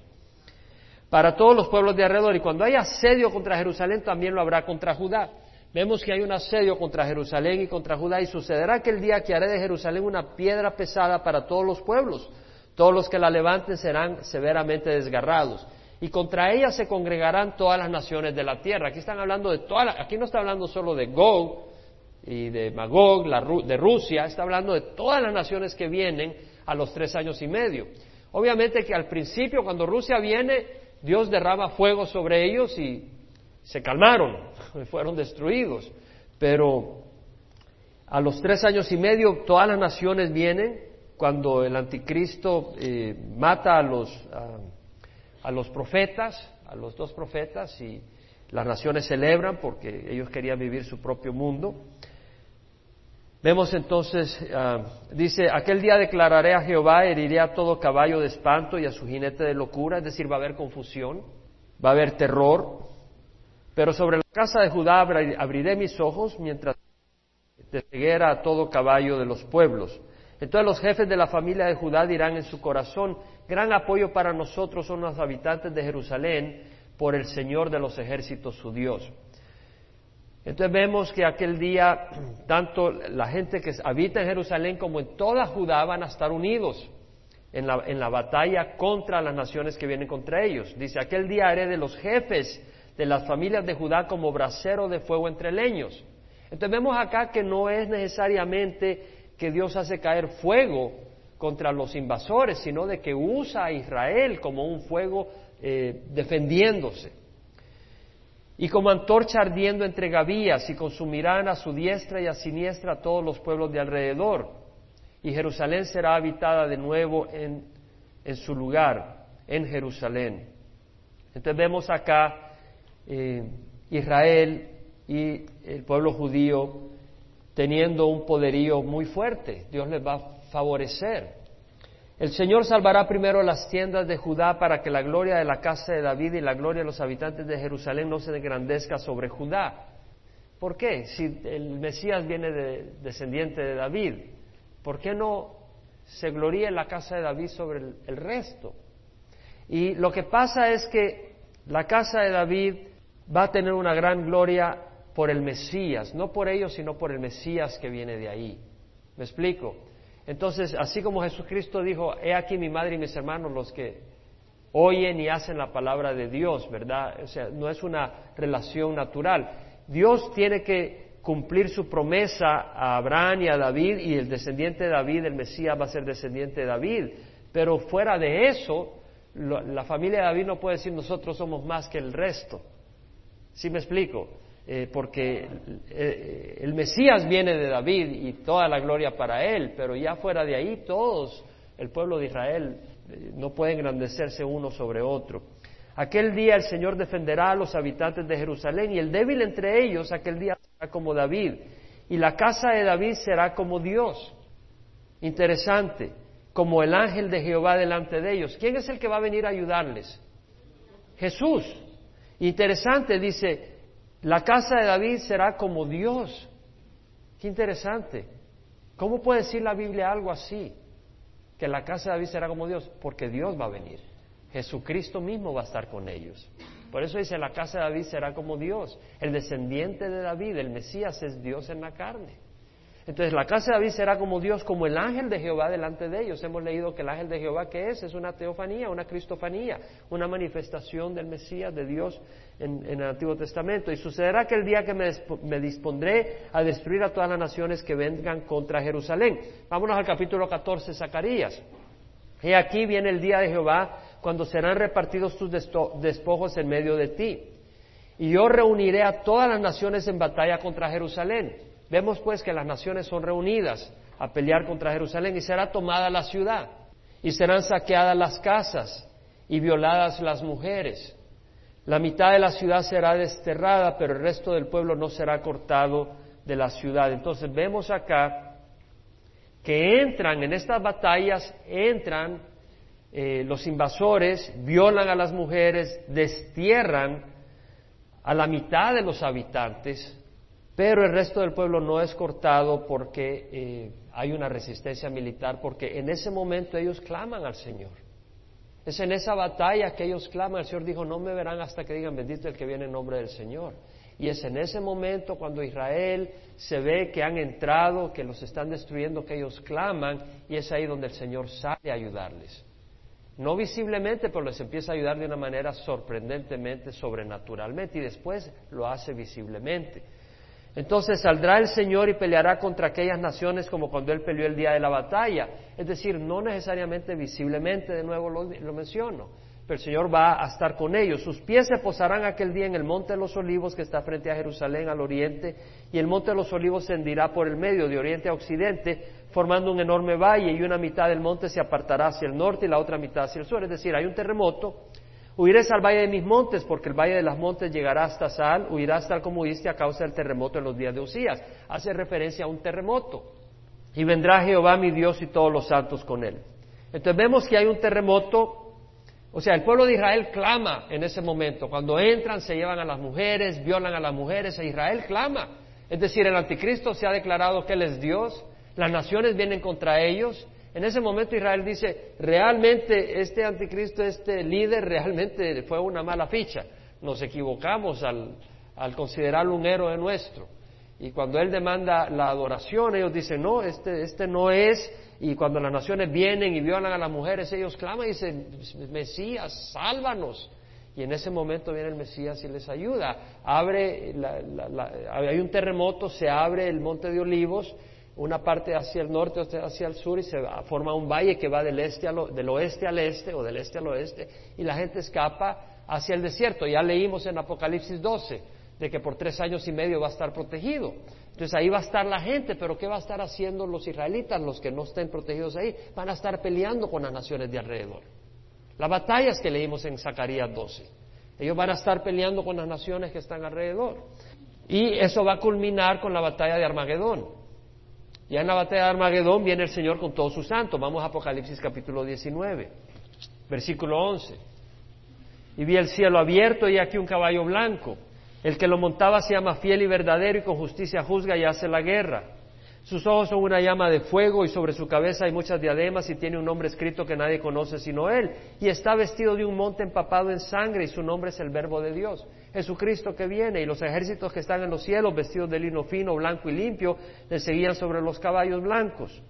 Para todos los pueblos de alrededor, y cuando hay asedio contra Jerusalén, también lo habrá contra Judá. Vemos que hay un asedio contra Jerusalén y contra Judá, y sucederá aquel día que haré de Jerusalén una piedra pesada para todos los pueblos todos los que la levanten serán severamente desgarrados. Y contra ella se congregarán todas las naciones de la tierra. Aquí están hablando de todas, aquí no está hablando solo de Gog y de Magog, de Rusia, está hablando de todas las naciones que vienen a los tres años y medio. Obviamente que al principio, cuando Rusia viene, Dios derrama fuego sobre ellos y se calmaron, fueron destruidos. Pero a los tres años y medio todas las naciones vienen cuando el anticristo eh, mata a los, a, los profetas, a los dos profetas, y las naciones celebran porque ellos querían vivir su propio mundo. Vemos entonces, ah, dice, aquel día declararé a Jehová, heriré a todo caballo de espanto y a su jinete de locura, es decir, va a haber confusión, va a haber terror, pero sobre la casa de Judá abriré mis ojos mientras te ceguera a todo caballo de los pueblos. Entonces los jefes de la familia de Judá dirán en su corazón, gran apoyo para nosotros son los habitantes de Jerusalén por el Señor de los ejércitos, su Dios. Entonces vemos que aquel día tanto la gente que habita en Jerusalén como en toda Judá van a estar unidos en la, en la batalla contra las naciones que vienen contra ellos. Dice, aquel día haré de los jefes de las familias de Judá como brasero de fuego entre leños. Entonces vemos acá que no es necesariamente que Dios hace caer fuego contra los invasores, sino de que usa a Israel como un fuego eh, defendiéndose. Y como antorcha ardiendo entre gavillas, y consumirán a su diestra y a siniestra a todos los pueblos de alrededor. Y Jerusalén será habitada de nuevo en, en su lugar, en Jerusalén. Entonces vemos acá eh, Israel y el pueblo judío teniendo un poderío muy fuerte. Dios les va a favorecer. El Señor salvará primero las tiendas de Judá para que la gloria de la casa de David y la gloria de los habitantes de Jerusalén no se engrandezca sobre Judá. ¿Por qué? Si el Mesías viene de, descendiente de David, ¿por qué no se gloría en la casa de David sobre el resto? Y lo que pasa es que la casa de David va a tener una gran gloria por el Mesías, no por ellos, sino por el Mesías que viene de ahí. ¿Me explico? Entonces, así como Jesucristo dijo, he aquí mi madre y mis hermanos los que oyen y hacen la palabra de Dios, ¿verdad? O sea, no es una relación natural. Dios tiene que cumplir su promesa a Abraham y a David y el descendiente de David, el Mesías va a ser descendiente de David. Pero fuera de eso, la familia de David no puede decir nosotros somos más que el resto. ¿Sí me explico? Eh, porque eh, el Mesías viene de David y toda la gloria para él, pero ya fuera de ahí todos, el pueblo de Israel, eh, no puede engrandecerse uno sobre otro. Aquel día el Señor defenderá a los habitantes de Jerusalén y el débil entre ellos aquel día será como David y la casa de David será como Dios. Interesante, como el ángel de Jehová delante de ellos. ¿Quién es el que va a venir a ayudarles? Jesús. Interesante, dice, la casa de David será como Dios. Qué interesante. ¿Cómo puede decir la Biblia algo así? Que la casa de David será como Dios, porque Dios va a venir. Jesucristo mismo va a estar con ellos. Por eso dice, la casa de David será como Dios. El descendiente de David, el Mesías, es Dios en la carne. Entonces la casa de David será como Dios, como el ángel de Jehová delante de ellos. Hemos leído que el ángel de Jehová, ¿qué es? Es una teofanía, una cristofanía, una manifestación del Mesías, de Dios en, el Antiguo Testamento. Y sucederá que el día que me, dispondré a destruir a todas las naciones que vengan contra Jerusalén. Vámonos al capítulo 14, Zacarías. Y aquí viene el día de Jehová, cuando serán repartidos tus despojos en medio de ti. Y yo reuniré a todas las naciones en batalla contra Jerusalén Vemos pues que las naciones son reunidas a pelear contra Jerusalén y será tomada la ciudad y serán saqueadas las casas y violadas las mujeres. La mitad de la ciudad será desterrada, pero el resto del pueblo no será cortado de la ciudad. Entonces vemos acá que entran en estas batallas, entran eh, los invasores, violan a las mujeres, destierran a la mitad de los habitantes, pero el resto del pueblo no es cortado porque eh, hay una resistencia militar, porque en ese momento ellos claman al Señor. Es en esa batalla que ellos claman. El Señor dijo, no me verán hasta que digan bendito el que viene en nombre del Señor. Y es en ese momento cuando Israel se ve que han entrado, que los están destruyendo, que ellos claman, y es ahí donde el Señor sale a ayudarles. No visiblemente, pero les empieza a ayudar de una manera sorprendentemente, sobrenaturalmente, y después lo hace visiblemente. Entonces saldrá el Señor y peleará contra aquellas naciones como cuando Él peleó el día de la batalla. Es decir, no necesariamente visiblemente, de nuevo lo, menciono, pero el Señor va a estar con ellos. Sus pies se posarán aquel día en el monte de los olivos que está frente a Jerusalén al oriente, y el monte de los olivos se hendirá por el medio, de oriente a occidente, formando un enorme valle, y una mitad del monte se apartará hacia el norte y la otra mitad hacia el sur. Es decir, hay un terremoto Huirás al valle de mis montes, porque el valle de las montes llegará hasta Sal, huirás tal como huiste a causa del terremoto en los días de Usías. Hace referencia a un terremoto. Y vendrá Jehová mi Dios y todos los santos con él. Entonces vemos que hay un terremoto, o sea, el pueblo de Israel clama en ese momento. Cuando entran, se llevan a las mujeres, violan a las mujeres, e Israel clama. Es decir, el anticristo se ha declarado que él es Dios, las naciones vienen contra ellos, en ese momento Israel dice, realmente este anticristo, este líder, realmente fue una mala ficha. Nos equivocamos al, considerarlo un héroe nuestro. Y cuando él demanda la adoración, ellos dicen, no, este, este no es. Y cuando las naciones vienen y violan a las mujeres, ellos claman y dicen, Mesías, sálvanos. Y en ese momento viene el Mesías y les ayuda. Abre, hay un terremoto, se abre el monte de olivos, una parte hacia el norte, otra hacia el sur, y se forma un valle que va del, este del oeste al este o del este al oeste, y la gente escapa hacia el desierto. Ya leímos en Apocalipsis 12 de que por tres años y medio va a estar protegido. Entonces ahí va a estar la gente, pero ¿qué va a estar haciendo los israelitas, los que no estén protegidos ahí? Van a estar peleando con las naciones de alrededor. Las batallas que leímos en Zacarías 12. Ellos van a estar peleando con las naciones que están alrededor. Y eso va a culminar con la batalla de Armagedón. Ya en la batalla de Armagedón viene el Señor con todos sus santos. Vamos a Apocalipsis capítulo 19, versículo 11. Y vi el cielo abierto y aquí un caballo blanco. El que lo montaba se llama fiel y verdadero y con justicia juzga y hace la guerra. Sus ojos son una llama de fuego y sobre su cabeza hay muchas diademas y tiene un nombre escrito que nadie conoce sino él. Y está vestido de un monte empapado en sangre y su nombre es el verbo de Dios. Jesucristo que viene y los ejércitos que están en los cielos vestidos de lino fino, blanco y limpio le seguían sobre los caballos blancos.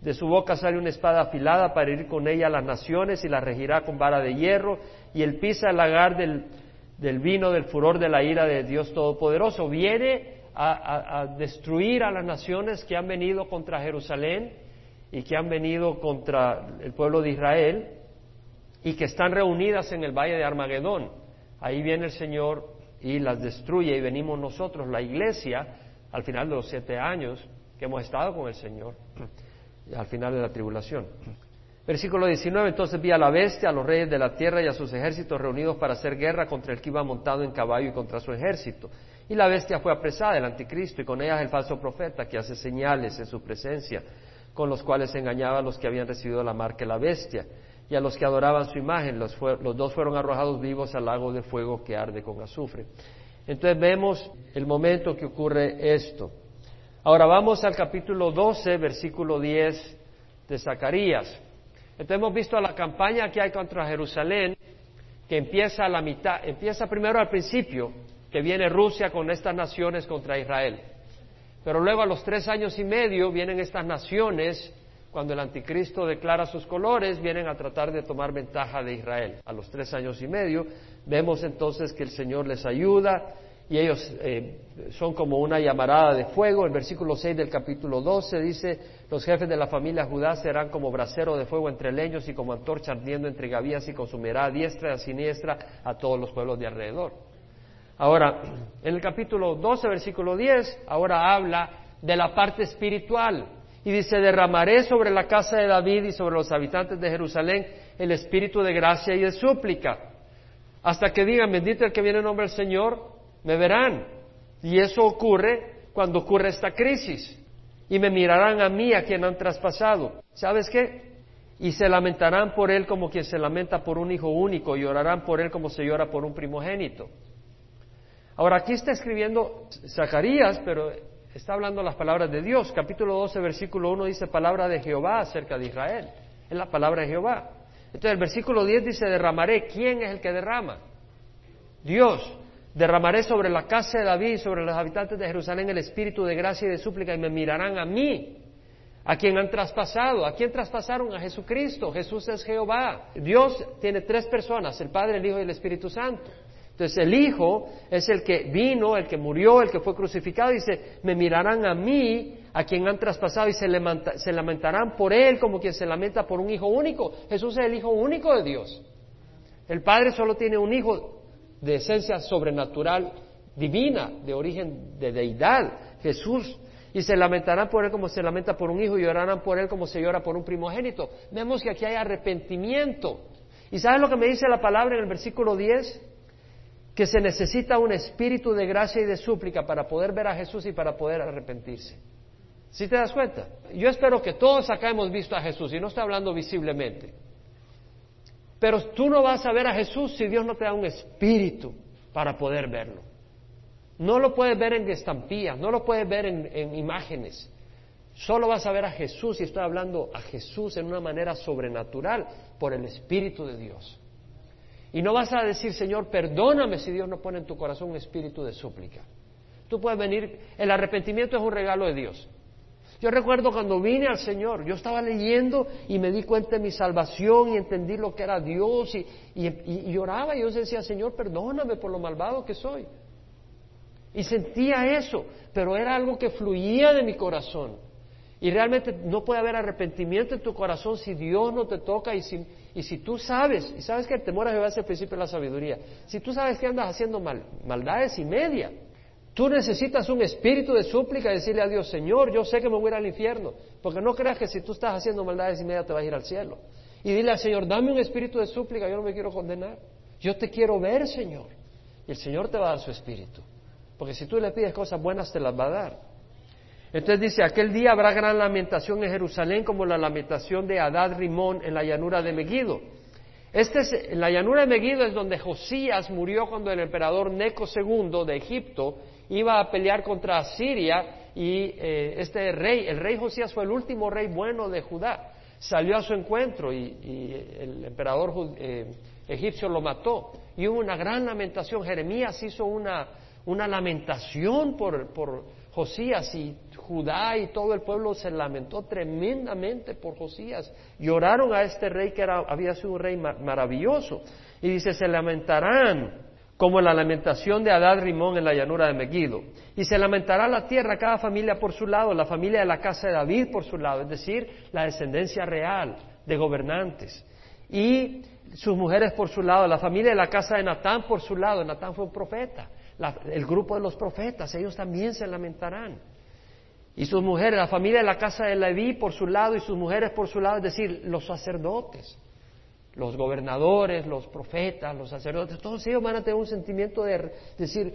De su boca sale una espada afilada para ir con ella a las naciones y la regirá con vara de hierro y él pisa el lagar del, del vino del furor de la ira de Dios Todopoderoso. Viene a, destruir a las naciones que han venido contra Jerusalén y que han venido contra el pueblo de Israel y que están reunidas en el valle de Armagedón. Ahí viene el Señor y las destruye y venimos nosotros, la iglesia, al final de los siete años que hemos estado con el Señor, al final de la tribulación. Versículo 19, entonces vi a la bestia, a los reyes de la tierra y a sus ejércitos reunidos para hacer guerra contra el que iba montado en caballo y contra su ejército. Y la bestia fue apresada, el anticristo, y con ella el falso profeta que hace señales en su presencia, con los cuales engañaba a los que habían recibido la marca de la bestia y a los que adoraban su imagen. Los, dos fueron arrojados vivos al lago de fuego que arde con azufre. Entonces vemos el momento que ocurre esto. Ahora vamos al capítulo 12, versículo 10 de Zacarías. Entonces hemos visto la campaña que hay contra Jerusalén, que empieza a la mitad, empieza primero al principio, que viene Rusia con estas naciones contra Israel. Pero luego a los tres años y medio vienen estas naciones, cuando el anticristo declara sus colores, vienen a tratar de tomar ventaja de Israel. A los tres años y medio vemos entonces que el Señor les ayuda, y ellos eh, son como una llamarada de fuego. El versículo 6 del capítulo 12 dice, los jefes de la familia Judá serán como brasero de fuego entre leños y como antorcha ardiendo entre gavillas y consumirá a diestra y a siniestra a todos los pueblos de alrededor. Ahora, en el capítulo 12, versículo 10, ahora habla de la parte espiritual y dice, derramaré sobre la casa de David y sobre los habitantes de Jerusalén el espíritu de gracia y de súplica, hasta que digan, bendito el que viene en nombre del Señor, me verán. Y eso ocurre cuando ocurre esta crisis. Y me mirarán a mí, a quien han traspasado. ¿Sabes qué? Y se lamentarán por él como quien se lamenta por un hijo único, y llorarán por él como se llora por un primogénito. Ahora aquí está escribiendo Zacarías, pero está hablando las palabras de Dios. Capítulo 12, versículo 1 dice palabra de Jehová acerca de Israel. Es la palabra de Jehová. Entonces el versículo 10 dice derramaré. ¿Quién es el que derrama? Dios. Derramaré sobre la casa de David y sobre los habitantes de Jerusalén el espíritu de gracia y de súplica y me mirarán a mí, a quien han traspasado. ¿A quién traspasaron? A Jesucristo. Jesús es Jehová. Dios tiene tres personas, el Padre, el Hijo y el Espíritu Santo. Entonces el Hijo es el que vino, el que murió, el que fue crucificado. Y dice, me mirarán a mí, a quien han traspasado, y se, se lamentarán por Él como quien se lamenta por un Hijo único. Jesús es el Hijo único de Dios. El Padre solo tiene un Hijo, de esencia sobrenatural divina, de origen de deidad, Jesús. Y se lamentarán por él como se lamenta por un hijo y llorarán por él como se llora por un primogénito. Vemos que aquí hay arrepentimiento. ¿Y sabes lo que me dice la palabra en el versículo 10? Que se necesita un espíritu de gracia y de súplica para poder ver a Jesús y para poder arrepentirse. ¿Sí te das cuenta? Yo espero que todos acá hemos visto a Jesús y no estoy hablando visiblemente. Pero tú no vas a ver a Jesús si Dios no te da un espíritu para poder verlo. No lo puedes ver en estampillas, no lo puedes ver en, imágenes. Solo vas a ver a Jesús, y estoy hablando a Jesús en una manera sobrenatural, por el Espíritu de Dios. Y no vas a decir, Señor, perdóname si Dios no pone en tu corazón un espíritu de súplica. Tú puedes venir, el arrepentimiento es un regalo de Dios. Yo recuerdo cuando vine al Señor, yo estaba leyendo y me di cuenta de mi salvación y entendí lo que era Dios y, y, lloraba y yo decía, Señor, perdóname por lo malvado que soy. Y sentía eso, pero era algo que fluía de mi corazón. Y realmente no puede haber arrepentimiento en tu corazón si Dios no te toca y si, y si tú sabes, y sabes que el temor a Jehová es el principio de la sabiduría, si tú sabes que andas haciendo mal, maldades y media, tú necesitas un espíritu de súplica y decirle a Dios, Señor, yo sé que me voy a ir al infierno, porque no creas que si tú estás haciendo maldades y media te vas a ir al cielo. Y dile al Señor, dame un espíritu de súplica, yo no me quiero condenar, yo te quiero ver, Señor. Y el Señor te va a dar su espíritu. Porque si tú le pides cosas buenas, te las va a dar. Entonces dice, aquel día habrá gran lamentación en Jerusalén como la lamentación de Adad Rimón en la llanura de Megiddo. Este es, en la llanura de Megiddo es donde Josías murió cuando el emperador Neco II de Egipto iba a pelear contra Asiria y eh, este rey, el rey Josías fue el último rey bueno de Judá, salió a su encuentro y, el emperador eh, egipcio lo mató y hubo una gran lamentación. Jeremías hizo una una lamentación por, por Josías y Judá y todo el pueblo se lamentó tremendamente por Josías. Lloraron a este rey que era, había sido un rey maravilloso. Y dice, se lamentarán como la lamentación de Adad Rimón en la llanura de Megiddo. Y se lamentará la tierra, cada familia por su lado, la familia de la casa de David por su lado, es decir, la descendencia real de gobernantes. Y sus mujeres por su lado, la familia de la casa de Natán por su lado. Natán fue un profeta el grupo de los profetas, ellos también se lamentarán. Y sus mujeres, la familia de la casa de Leví por su lado y sus mujeres por su lado, es decir, los sacerdotes, los gobernadores, los profetas, los sacerdotes, todos ellos van a tener un sentimiento de decir,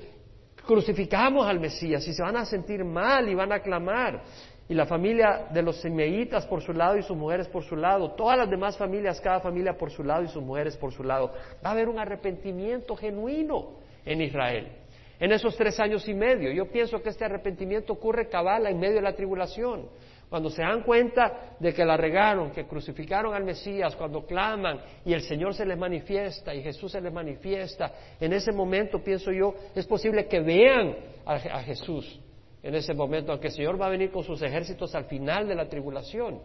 crucificamos al Mesías y se van a sentir mal y van a clamar. Y la familia de los semeitas por su lado y sus mujeres por su lado, todas las demás familias, cada familia por su lado y sus mujeres por su lado. Va a haber un arrepentimiento genuino en Israel en esos tres años y medio. Yo pienso que este arrepentimiento ocurre cabala en medio de la tribulación. Cuando se dan cuenta de que la regaron, que crucificaron al Mesías, cuando claman y el Señor se les manifiesta y Jesús se les manifiesta, en ese momento pienso yo, es posible que vean a, a Jesús en ese momento, aunque el Señor va a venir con sus ejércitos al final de la tribulación.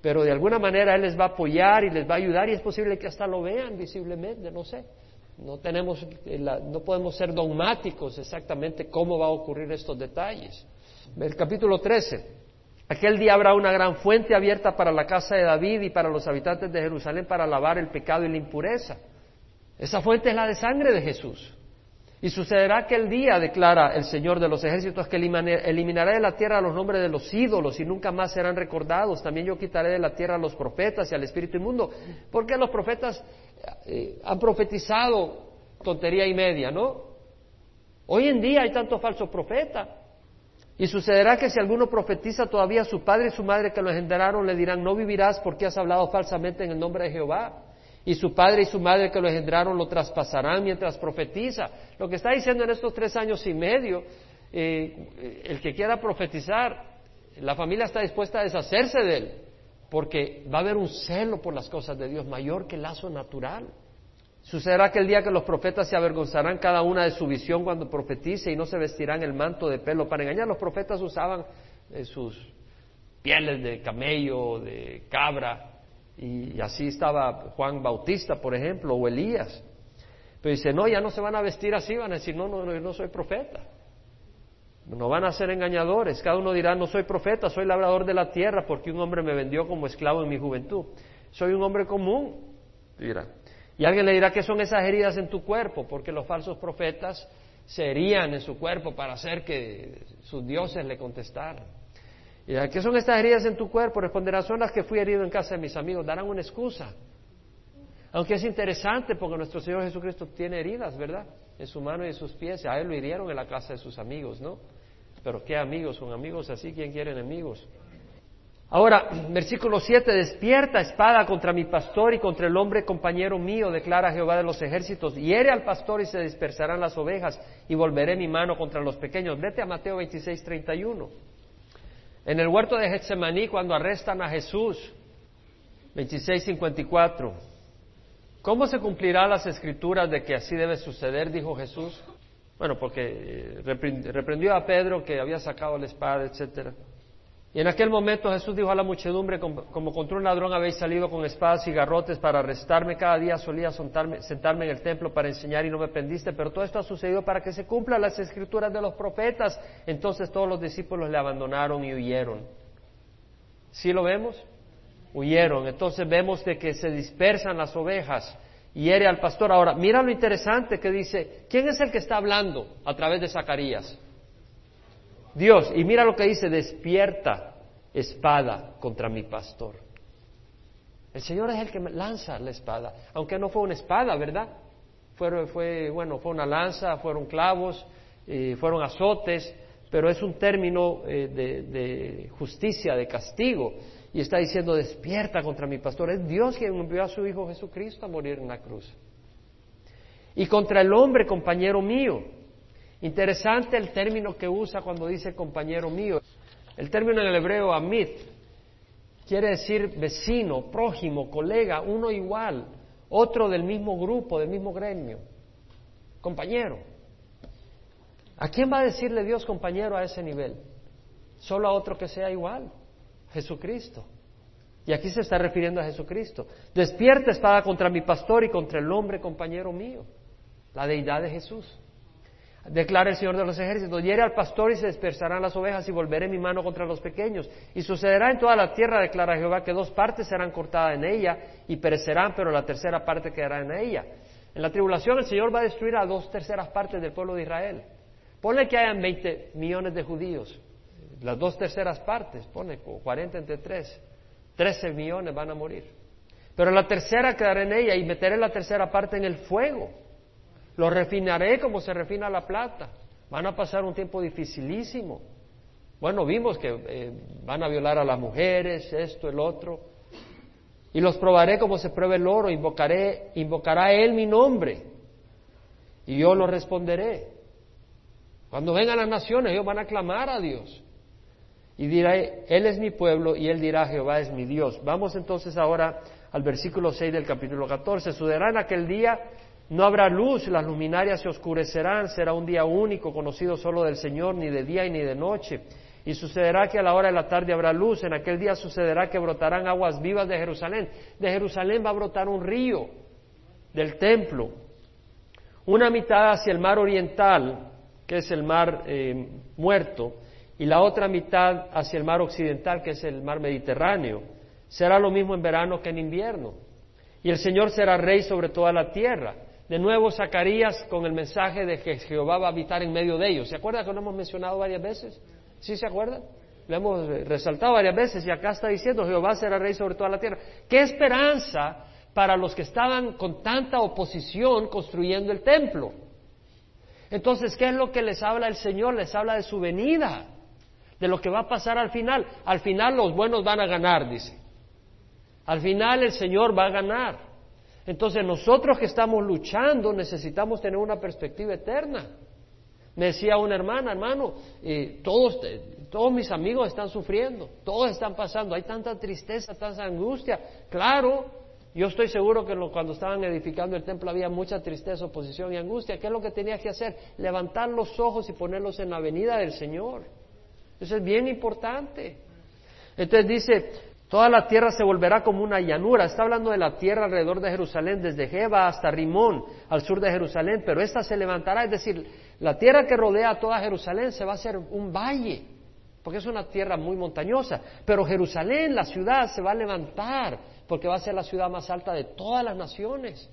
Pero de alguna manera Él les va a apoyar y les va a ayudar y es posible que hasta lo vean visiblemente, no sé. No, tenemos, eh, no podemos ser dogmáticos exactamente cómo va a ocurrir estos detalles. El capítulo 13. Aquel día habrá una gran fuente abierta para la casa de David y para los habitantes de Jerusalén para lavar el pecado y la impureza. Esa fuente es la de sangre de Jesús. Y sucederá aquel día, declara el Señor de los ejércitos, que eliminaré de la tierra los nombres de los ídolos y nunca más serán recordados. También yo quitaré de la tierra a los profetas y al espíritu inmundo. Porque los profetas eh, han profetizado tontería y media, ¿no? Hoy en día hay tantos falsos profetas. Y sucederá que si alguno profetiza todavía su padre y su madre que lo engendraron le dirán, no vivirás porque has hablado falsamente en el nombre de Jehová. Y su padre y su madre que lo engendraron lo traspasarán mientras profetiza. Lo que está diciendo en estos tres años y medio, eh, el que quiera profetizar, la familia está dispuesta a deshacerse de él porque va a haber un celo por las cosas de Dios mayor que el lazo natural. Sucederá que el día que los profetas se avergonzarán cada una de su visión cuando profetice y no se vestirán el manto de pelo para engañar. Los profetas usaban eh, sus pieles de camello, de cabra, y, así estaba Juan Bautista, por ejemplo, o Elías. Pero dice, no, ya no se van a vestir así, van a decir, no, no, no, yo no soy profeta. No van a ser engañadores. Cada uno dirá, no soy profeta, soy labrador de la tierra porque un hombre me vendió como esclavo en mi juventud. Soy un hombre común. Dirá. Y alguien le dirá, ¿qué son esas heridas en tu cuerpo? Porque los falsos profetas se herían en su cuerpo para hacer que sus dioses le contestaran. Y ¿qué son estas heridas en tu cuerpo? Responderá, son las que fui herido en casa de mis amigos. Darán una excusa. Aunque es interesante porque nuestro Señor Jesucristo tiene heridas, ¿verdad? En su mano y en sus pies. A él lo hirieron en la casa de sus amigos, ¿no? Pero ¿qué amigos? Son amigos así, ¿quién quiere enemigos? Ahora, versículo 7, despierta espada contra mi pastor y contra el hombre compañero mío, declara Jehová de los ejércitos, hiere al pastor y se dispersarán las ovejas y volveré mi mano contra los pequeños. Vete a Mateo 26, 31. En el huerto de Getsemaní, cuando arrestan a Jesús, 26, 54. ¿Cómo se cumplirán las escrituras de que así debe suceder? dijo Jesús. Bueno, porque eh, reprendió a Pedro que había sacado la espada, etcétera. Y en aquel momento Jesús dijo a la muchedumbre, como, contra un ladrón habéis salido con espadas y garrotes para arrestarme, cada día solía sentarme, en el templo para enseñar y no me prendiste, pero todo esto ha sucedido para que se cumplan las escrituras de los profetas. Entonces todos los discípulos le abandonaron y huyeron. ¿Sí lo vemos? Huyeron. Entonces vemos de que se dispersan las ovejas hiere al pastor. Ahora, mira lo interesante que dice, ¿quién es el que está hablando a través de Zacarías? Dios, y mira lo que dice, despierta espada contra mi pastor. El Señor es el que lanza la espada, aunque no fue una espada, ¿verdad? Fue, fue bueno, fue una lanza, fueron clavos, eh, fueron azotes, pero es un término eh, de, de justicia, de castigo. Y está diciendo, despierta contra mi pastor. Es Dios quien envió a su Hijo Jesucristo a morir en la cruz. Y contra el hombre, compañero mío, Interesante el término que usa cuando dice compañero mío. El término en el hebreo amit quiere decir vecino, prójimo, colega, uno igual, otro del mismo grupo, del mismo gremio, compañero. ¿A quién va a decirle Dios compañero a ese nivel? Solo a otro que sea igual, Jesucristo. Y aquí se está refiriendo a Jesucristo. Despierta espada contra mi pastor y contra el hombre compañero mío, la deidad de Jesús declara el Señor de los ejércitos, hiere al pastor y se dispersarán las ovejas y volveré mi mano contra los pequeños. Y sucederá en toda la tierra, declara Jehová, que dos partes serán cortadas en ella y perecerán, pero la tercera parte quedará en ella. En la tribulación el Señor va a destruir a dos terceras partes del pueblo de Israel. Ponle que hayan 20 millones de judíos, las dos terceras partes, pone 40 entre 3, 13 millones van a morir. Pero la tercera quedará en ella y meteré la tercera parte en el fuego. Lo refinaré como se refina la plata. Van a pasar un tiempo dificilísimo. Bueno, vimos que eh, van a violar a las mujeres, esto, el otro. Y los probaré como se prueba el oro, invocaré, invocará él mi nombre. Y yo lo responderé. Cuando vengan las naciones, ellos van a clamar a Dios. Y dirá, Él es mi pueblo y Él dirá, Jehová es mi Dios. Vamos entonces ahora al versículo 6 del capítulo 14. Sucederá en aquel día no habrá luz, las luminarias se oscurecerán, será un día único, conocido solo del Señor, ni de día y ni de noche. Y sucederá que a la hora de la tarde habrá luz, en aquel día sucederá que brotarán aguas vivas de Jerusalén. De Jerusalén va a brotar un río del templo, una mitad hacia el mar oriental, que es el mar eh, muerto, y la otra mitad hacia el mar occidental, que es el mar Mediterráneo. Será lo mismo en verano que en invierno. Y el Señor será rey sobre toda la tierra. De nuevo Zacarías con el mensaje de que Jehová va a habitar en medio de ellos. ¿Se acuerda que lo hemos mencionado varias veces? ¿Sí se acuerdan? Lo hemos resaltado varias veces y acá está diciendo Jehová será rey sobre toda la tierra. ¡Qué esperanza para los que estaban con tanta oposición construyendo el templo! Entonces, ¿qué es lo que les habla el Señor? Les habla de su venida, de lo que va a pasar al final. Al final los buenos van a ganar, dice. Al final el Señor va a ganar. Entonces nosotros que estamos luchando necesitamos tener una perspectiva eterna. Me decía una hermana, hermano, eh, todos, todos mis amigos están sufriendo, todos están pasando, hay tanta tristeza, tanta angustia. Claro, yo estoy seguro que cuando estaban edificando el templo había mucha tristeza, oposición y angustia. ¿Qué es lo que tenía que hacer? Levantar los ojos y ponerlos en la venida del Señor. Eso es bien importante. Entonces dice, Toda la tierra se volverá como una llanura. Está hablando de la tierra alrededor de Jerusalén, desde Jeba hasta Rimón, al sur de Jerusalén, pero esta se levantará, es decir, la tierra que rodea a toda Jerusalén se va a hacer un valle, porque es una tierra muy montañosa. Pero Jerusalén, la ciudad, se va a levantar, porque va a ser la ciudad más alta de todas las naciones.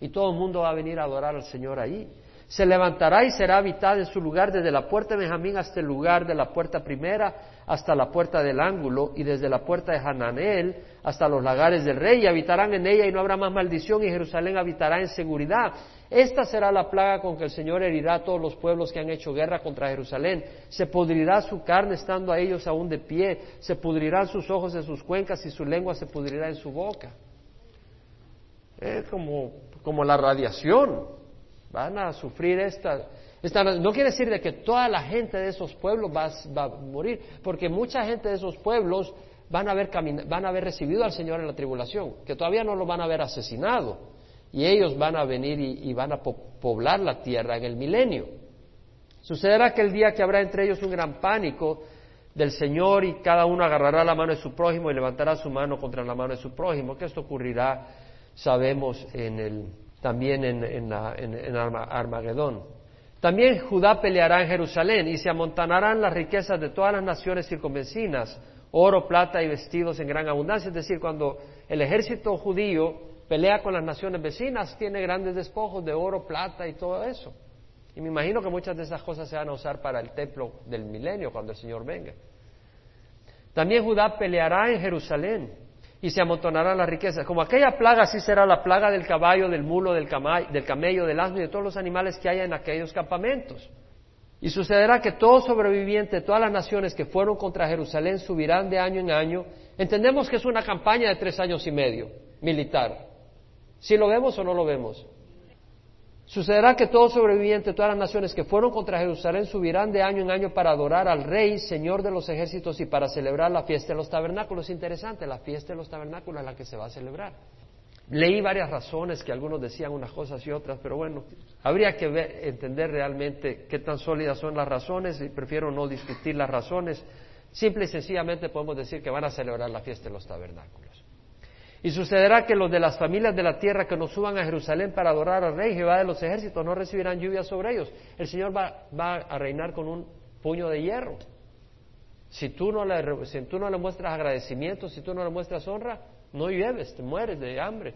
Y todo el mundo va a venir a adorar al Señor ahí. Se levantará y será habitada en su lugar desde la puerta de Benjamín hasta el lugar de la puerta primera, hasta la puerta del ángulo, y desde la puerta de Hananel hasta los lagares del rey, y habitarán en ella y no habrá más maldición, y Jerusalén habitará en seguridad. Esta será la plaga con que el Señor herirá a todos los pueblos que han hecho guerra contra Jerusalén. Se pudrirá su carne estando a ellos aún de pie, se pudrirán sus ojos en sus cuencas y su lengua se pudrirá en su boca. Es como, como la radiación. Van a sufrir esta, no quiere decir de que toda la gente de esos pueblos va, a morir, porque mucha gente de esos pueblos van a, haber van a haber recibido al Señor en la tribulación, que todavía no lo van a haber asesinado, y ellos van a venir y, van a poblar la tierra en el milenio. Sucederá que el día que habrá entre ellos un gran pánico, del Señor y cada uno agarrará la mano de su prójimo y levantará su mano contra la mano de su prójimo. Que esto ocurrirá, sabemos, en el, también en, Armagedón. También Judá peleará en Jerusalén y se amontonarán las riquezas de todas las naciones circunvecinas, oro, plata y vestidos en gran abundancia. Es decir, cuando el ejército judío pelea con las naciones vecinas, tiene grandes despojos de oro, plata y todo eso. Y me imagino que muchas de esas cosas se van a usar para el templo del milenio cuando el Señor venga. También Judá peleará en Jerusalén y se amontonarán las riquezas. Como aquella plaga, así será la plaga del caballo, del mulo, del, del camello, del asno y de todos los animales que haya en aquellos campamentos. Y sucederá que todo sobreviviente todas las naciones que fueron contra Jerusalén subirán de año en año. Entendemos que es una campaña de tres años y medio militar. Si lo vemos o no lo vemos. Sucederá que todo sobreviviente de todas las naciones que fueron contra Jerusalén subirán de año en año para adorar al Rey, Señor de los ejércitos, y para celebrar la fiesta de los tabernáculos. Interesante, la fiesta de los tabernáculos es la que se va a celebrar. Leí varias razones que algunos decían unas cosas y otras, pero bueno, habría que entender realmente qué tan sólidas son las razones y prefiero no discutir las razones. Simple y sencillamente podemos decir que van a celebrar la fiesta de los tabernáculos. Y sucederá que los de las familias de la tierra que no suban a Jerusalén para adorar al Rey Jehová de los ejércitos no recibirán lluvia sobre ellos. El Señor va, a reinar con un puño de hierro. Si tú, no le, si tú no le muestras agradecimiento, si tú no le muestras honra, no llueves, te mueres de hambre.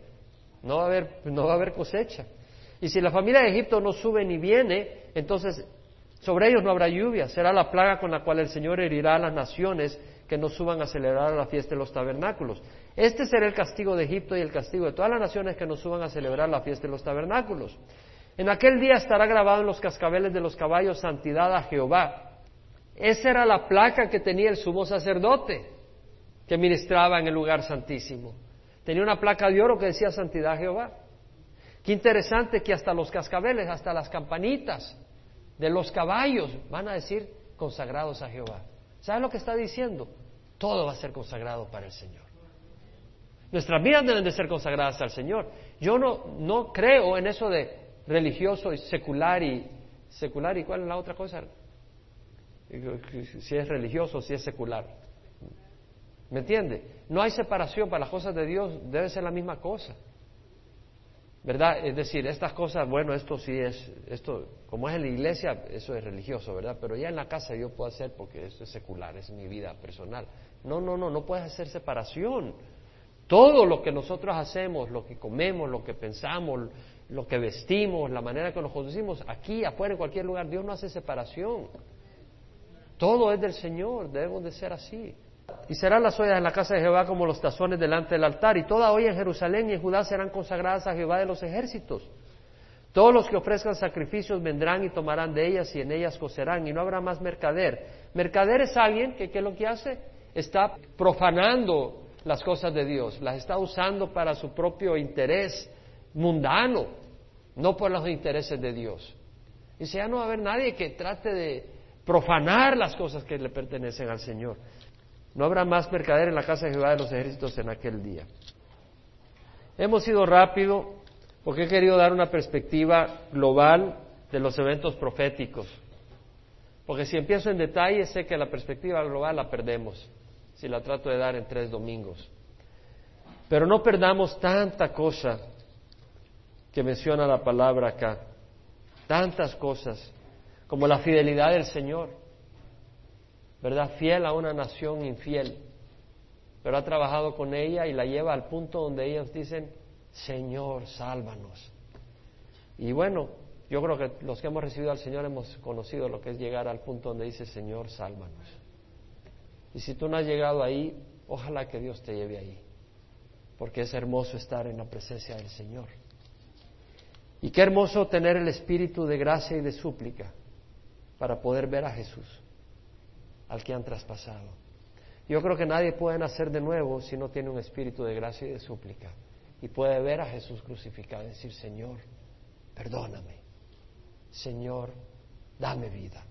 No va a haber, no va a haber cosecha. Y si la familia de Egipto no sube ni viene, entonces sobre ellos no habrá lluvia. Será la plaga con la cual el Señor herirá a las naciones que no suban a celebrar la fiesta de los tabernáculos. Este será el castigo de Egipto y el castigo de todas las naciones que no suban a celebrar la fiesta de los tabernáculos. En aquel día estará grabado en los cascabeles de los caballos santidad a Jehová. Esa era la placa que tenía el sumo sacerdote que ministraba en el lugar santísimo. Tenía una placa de oro que decía santidad a Jehová. Qué interesante que hasta los cascabeles, hasta las campanitas de los caballos van a decir consagrados a Jehová. ¿Sabe lo que está diciendo? Todo va a ser consagrado para el Señor. Nuestras vidas deben de ser consagradas al Señor. Yo no, no creo en eso de religioso y secular y secular y cuál es la otra cosa. Si es religioso, si es secular. ¿Me entiende? No hay separación para las cosas de Dios, debe ser la misma cosa. ¿Verdad? Es decir, estas cosas, bueno, esto sí es, esto, como es en la iglesia, eso es religioso, ¿verdad? Pero ya en la casa yo puedo hacer porque eso es secular, es mi vida personal. No, no, no, no puedes hacer separación. Todo lo que nosotros hacemos, lo que comemos, lo que pensamos, lo que vestimos, la manera que nos conducimos, aquí, afuera, en cualquier lugar, Dios no hace separación. Todo es del Señor, debemos de ser así. Y serán las ollas en la casa de Jehová como los tazones delante del altar, y toda olla en Jerusalén y en Judá serán consagradas a Jehová de los ejércitos. Todos los que ofrezcan sacrificios vendrán y tomarán de ellas y en ellas cocerán, y no habrá más mercader. Mercader es alguien que, ¿qué es lo que hace? Está profanando las cosas de Dios, las está usando para su propio interés mundano, no por los intereses de Dios. Y ya no va a haber nadie que trate de profanar las cosas que le pertenecen al Señor. No habrá más mercader en la casa de Jehová de los ejércitos en aquel día. Hemos ido rápido porque he querido dar una perspectiva global de los eventos proféticos. Porque si empiezo en detalle, sé que la perspectiva global la perdemos si la trato de dar en tres domingos. Pero no perdamos tanta cosa que menciona la palabra acá, tantas cosas como la fidelidad del Señor, ¿verdad? Fiel a una nación infiel, pero ha trabajado con ella y la lleva al punto donde ellos dicen, Señor, sálvanos. Y bueno, yo creo que los que hemos recibido al Señor hemos conocido lo que es llegar al punto donde dice, Señor, sálvanos. Y si tú no has llegado ahí, ojalá que Dios te lleve ahí, porque es hermoso estar en la presencia del Señor. Y qué hermoso tener el espíritu de gracia y de súplica para poder ver a Jesús, al que han traspasado. Yo creo que nadie puede nacer de nuevo si no tiene un espíritu de gracia y de súplica y puede ver a Jesús crucificado y decir, Señor, perdóname, Señor, dame vida.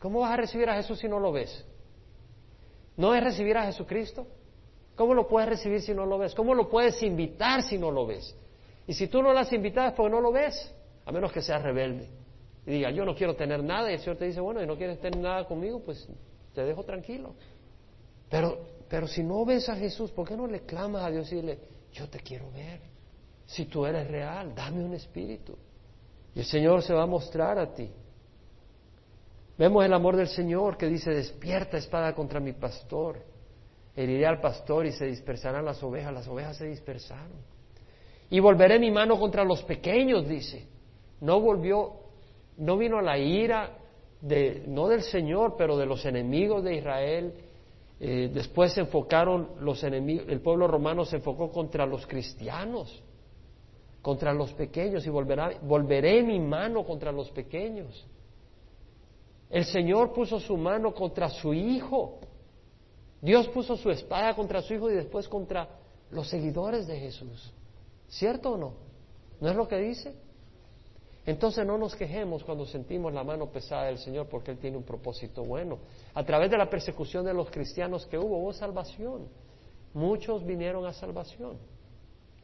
¿Cómo vas a recibir a Jesús si no lo ves? ¿No es recibir a Jesucristo? ¿Cómo lo puedes recibir si no lo ves? ¿Cómo lo puedes invitar si no lo ves? Y si tú no lo has invitado es porque no lo ves, a menos que seas rebelde. Y diga, yo no quiero tener nada, y el Señor te dice, bueno, y no quieres tener nada conmigo, pues te dejo tranquilo. Pero, pero si no ves a Jesús, ¿por qué no le clamas a Dios y dile, yo te quiero ver? Si tú eres real, dame un espíritu. Y el Señor se va a mostrar a ti. Vemos el amor del Señor que dice, despierta espada contra mi pastor. Heriré al pastor y se dispersarán las ovejas. Las ovejas se dispersaron. Y volveré mi mano contra los pequeños, dice. No volvió, no vino la ira de, no del Señor, pero de los enemigos de Israel. Eh, después se enfocaron los enemigos, el pueblo romano se enfocó contra los cristianos, contra los pequeños, y volverá, volveré mi mano contra los pequeños. El Señor puso su mano contra su hijo. Dios puso su espada contra su hijo y después contra los seguidores de Jesús. ¿Cierto o no? ¿No es lo que dice? Entonces no nos quejemos cuando sentimos la mano pesada del Señor porque Él tiene un propósito bueno. A través de la persecución de los cristianos que hubo, hubo salvación. Muchos vinieron a salvación.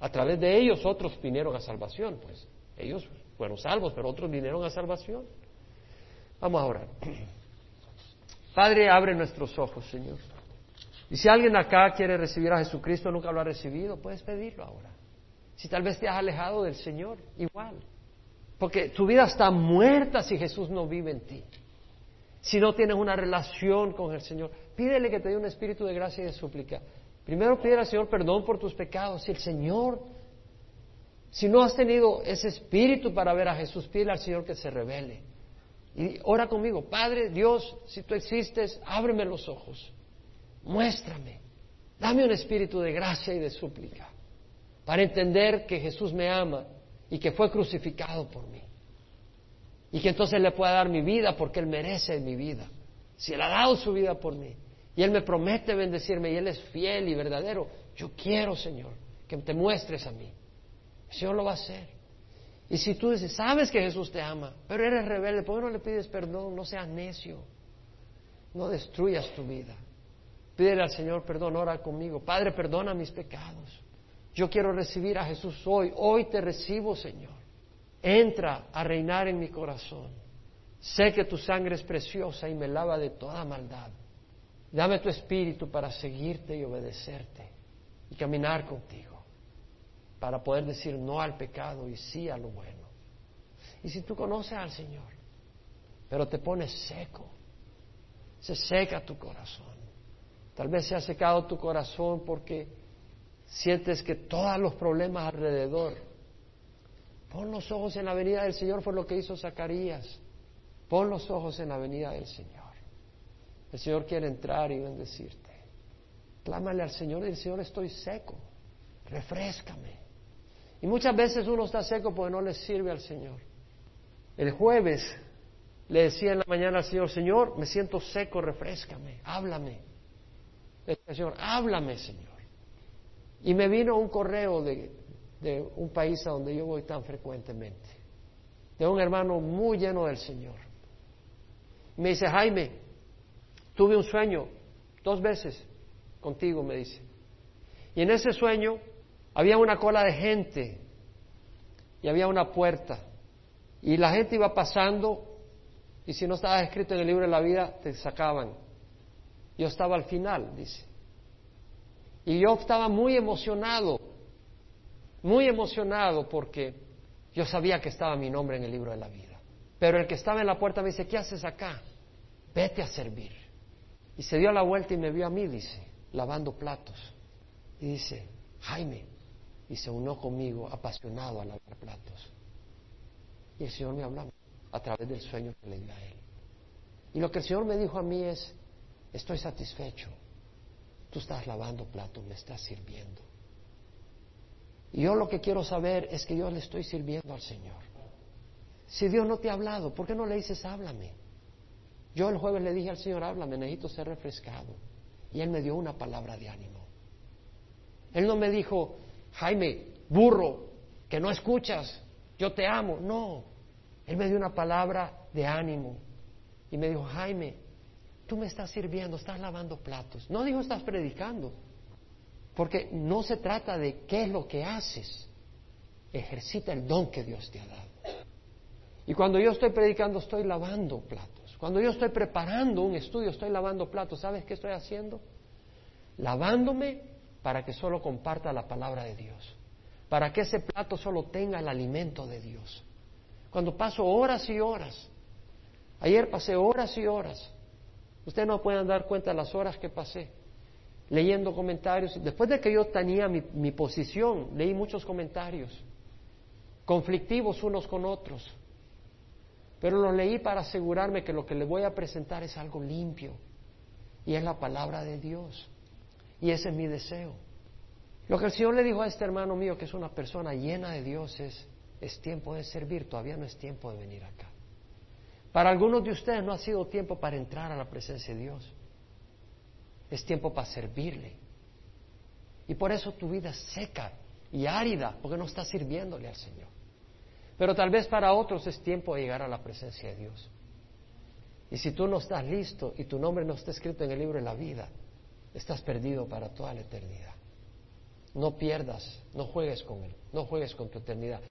A través de ellos otros vinieron a salvación, pues. Ellos fueron salvos, pero otros vinieron a salvación. Vamos a orar. Padre, abre nuestros ojos, Señor. Y si alguien acá quiere recibir a Jesucristo, nunca lo ha recibido, puedes pedirlo ahora. Si tal vez te has alejado del Señor, igual. Porque tu vida está muerta si Jesús no vive en ti. Si no tienes una relación con el Señor, pídele que te dé un espíritu de gracia y de súplica. Primero pide al Señor perdón por tus pecados. Si el Señor, si no has tenido ese espíritu para ver a Jesús, pídele al Señor que se revele. Y ora conmigo, Padre Dios, si tú existes, ábreme los ojos, muéstrame, dame un espíritu de gracia y de súplica para entender que Jesús me ama y que fue crucificado por mí. Y que entonces le pueda dar mi vida porque Él merece mi vida. Si Él ha dado su vida por mí y Él me promete bendecirme y Él es fiel y verdadero, yo quiero, Señor, que te muestres a mí. El Señor lo va a hacer. Y si tú dices, sabes que Jesús te ama, pero eres rebelde, ¿por qué no le pides perdón? No seas necio. No destruyas tu vida. Pídele al Señor perdón, ora conmigo. Padre, perdona mis pecados. Yo quiero recibir a Jesús hoy. Hoy te recibo, Señor. Entra a reinar en mi corazón. Sé que tu sangre es preciosa y me lava de toda maldad. Dame tu espíritu para seguirte y obedecerte y caminar contigo para poder decir no al pecado y sí a lo bueno. Y si tú conoces al Señor, pero te pones seco, se seca tu corazón. Tal vez se ha secado tu corazón porque sientes que todos los problemas alrededor. Pon los ojos en la venida del Señor, fue lo que hizo Zacarías. Pon los ojos en la venida del Señor. El Señor quiere entrar y bendecirte. Clámale al Señor y el Señor estoy seco. Refrescame. Y muchas veces uno está seco porque no le sirve al Señor. El jueves le decía en la mañana al Señor, Señor, me siento seco, refrescame, háblame. Le decía, Señor, háblame, Señor. Y me vino un correo de, de un país a donde yo voy tan frecuentemente, de un hermano muy lleno del Señor. me dice, Jaime, tuve un sueño dos veces contigo, me dice. Y en ese sueño había una cola de gente y había una puerta. Y la gente iba pasando y si no estabas escrito en el libro de la vida, te sacaban. Yo estaba al final, dice. Y yo estaba muy emocionado, muy emocionado porque yo sabía que estaba mi nombre en el libro de la vida. Pero el que estaba en la puerta me dice, ¿qué haces acá? Vete a servir. Y se dio la vuelta y me vio a mí, dice, lavando platos. Y dice, Jaime, y se unió conmigo apasionado a lavar platos. Y el Señor me hablaba a través del sueño que le di a él. Y lo que el Señor me dijo a mí es, estoy satisfecho, tú estás lavando platos, me estás sirviendo. Y yo lo que quiero saber es que yo le estoy sirviendo al Señor. Si Dios no te ha hablado, ¿por qué no le dices háblame? Yo el jueves le dije al Señor, háblame, necesito ser refrescado. Y Él me dio una palabra de ánimo. Él no me dijo, Jaime, burro, que no escuchas, yo te amo. No, él me dio una palabra de ánimo y me dijo, Jaime, tú me estás sirviendo, estás lavando platos. No dijo estás predicando, porque no se trata de qué es lo que haces, ejercita el don que Dios te ha dado. Y cuando yo estoy predicando, estoy lavando platos. Cuando yo estoy preparando un estudio, estoy lavando platos, ¿sabes qué estoy haciendo? Lavándome para que solo comparta la palabra de Dios, para que ese plato solo tenga el alimento de Dios. Cuando paso horas y horas, ayer pasé horas y horas, ustedes no pueden dar cuenta de las horas que pasé leyendo comentarios. Después de que yo tenía mi, mi posición, leí muchos comentarios, conflictivos unos con otros. Pero los leí para asegurarme que lo que le voy a presentar es algo limpio y es la palabra de Dios. Y ese es mi deseo. Lo que el Señor le dijo a este hermano mío, que es una persona llena de Dios, es, es tiempo de servir, todavía no es tiempo de venir acá. Para algunos de ustedes no ha sido tiempo para entrar a la presencia de Dios. Es tiempo para servirle. Y por eso tu vida es seca y árida, porque no estás sirviéndole al Señor. Pero tal vez para otros es tiempo de llegar a la presencia de Dios. Y si tú no estás listo y tu nombre no está escrito en el libro de la vida, estás perdido para toda la eternidad. No pierdas, no juegues con Él, no juegues con tu eternidad.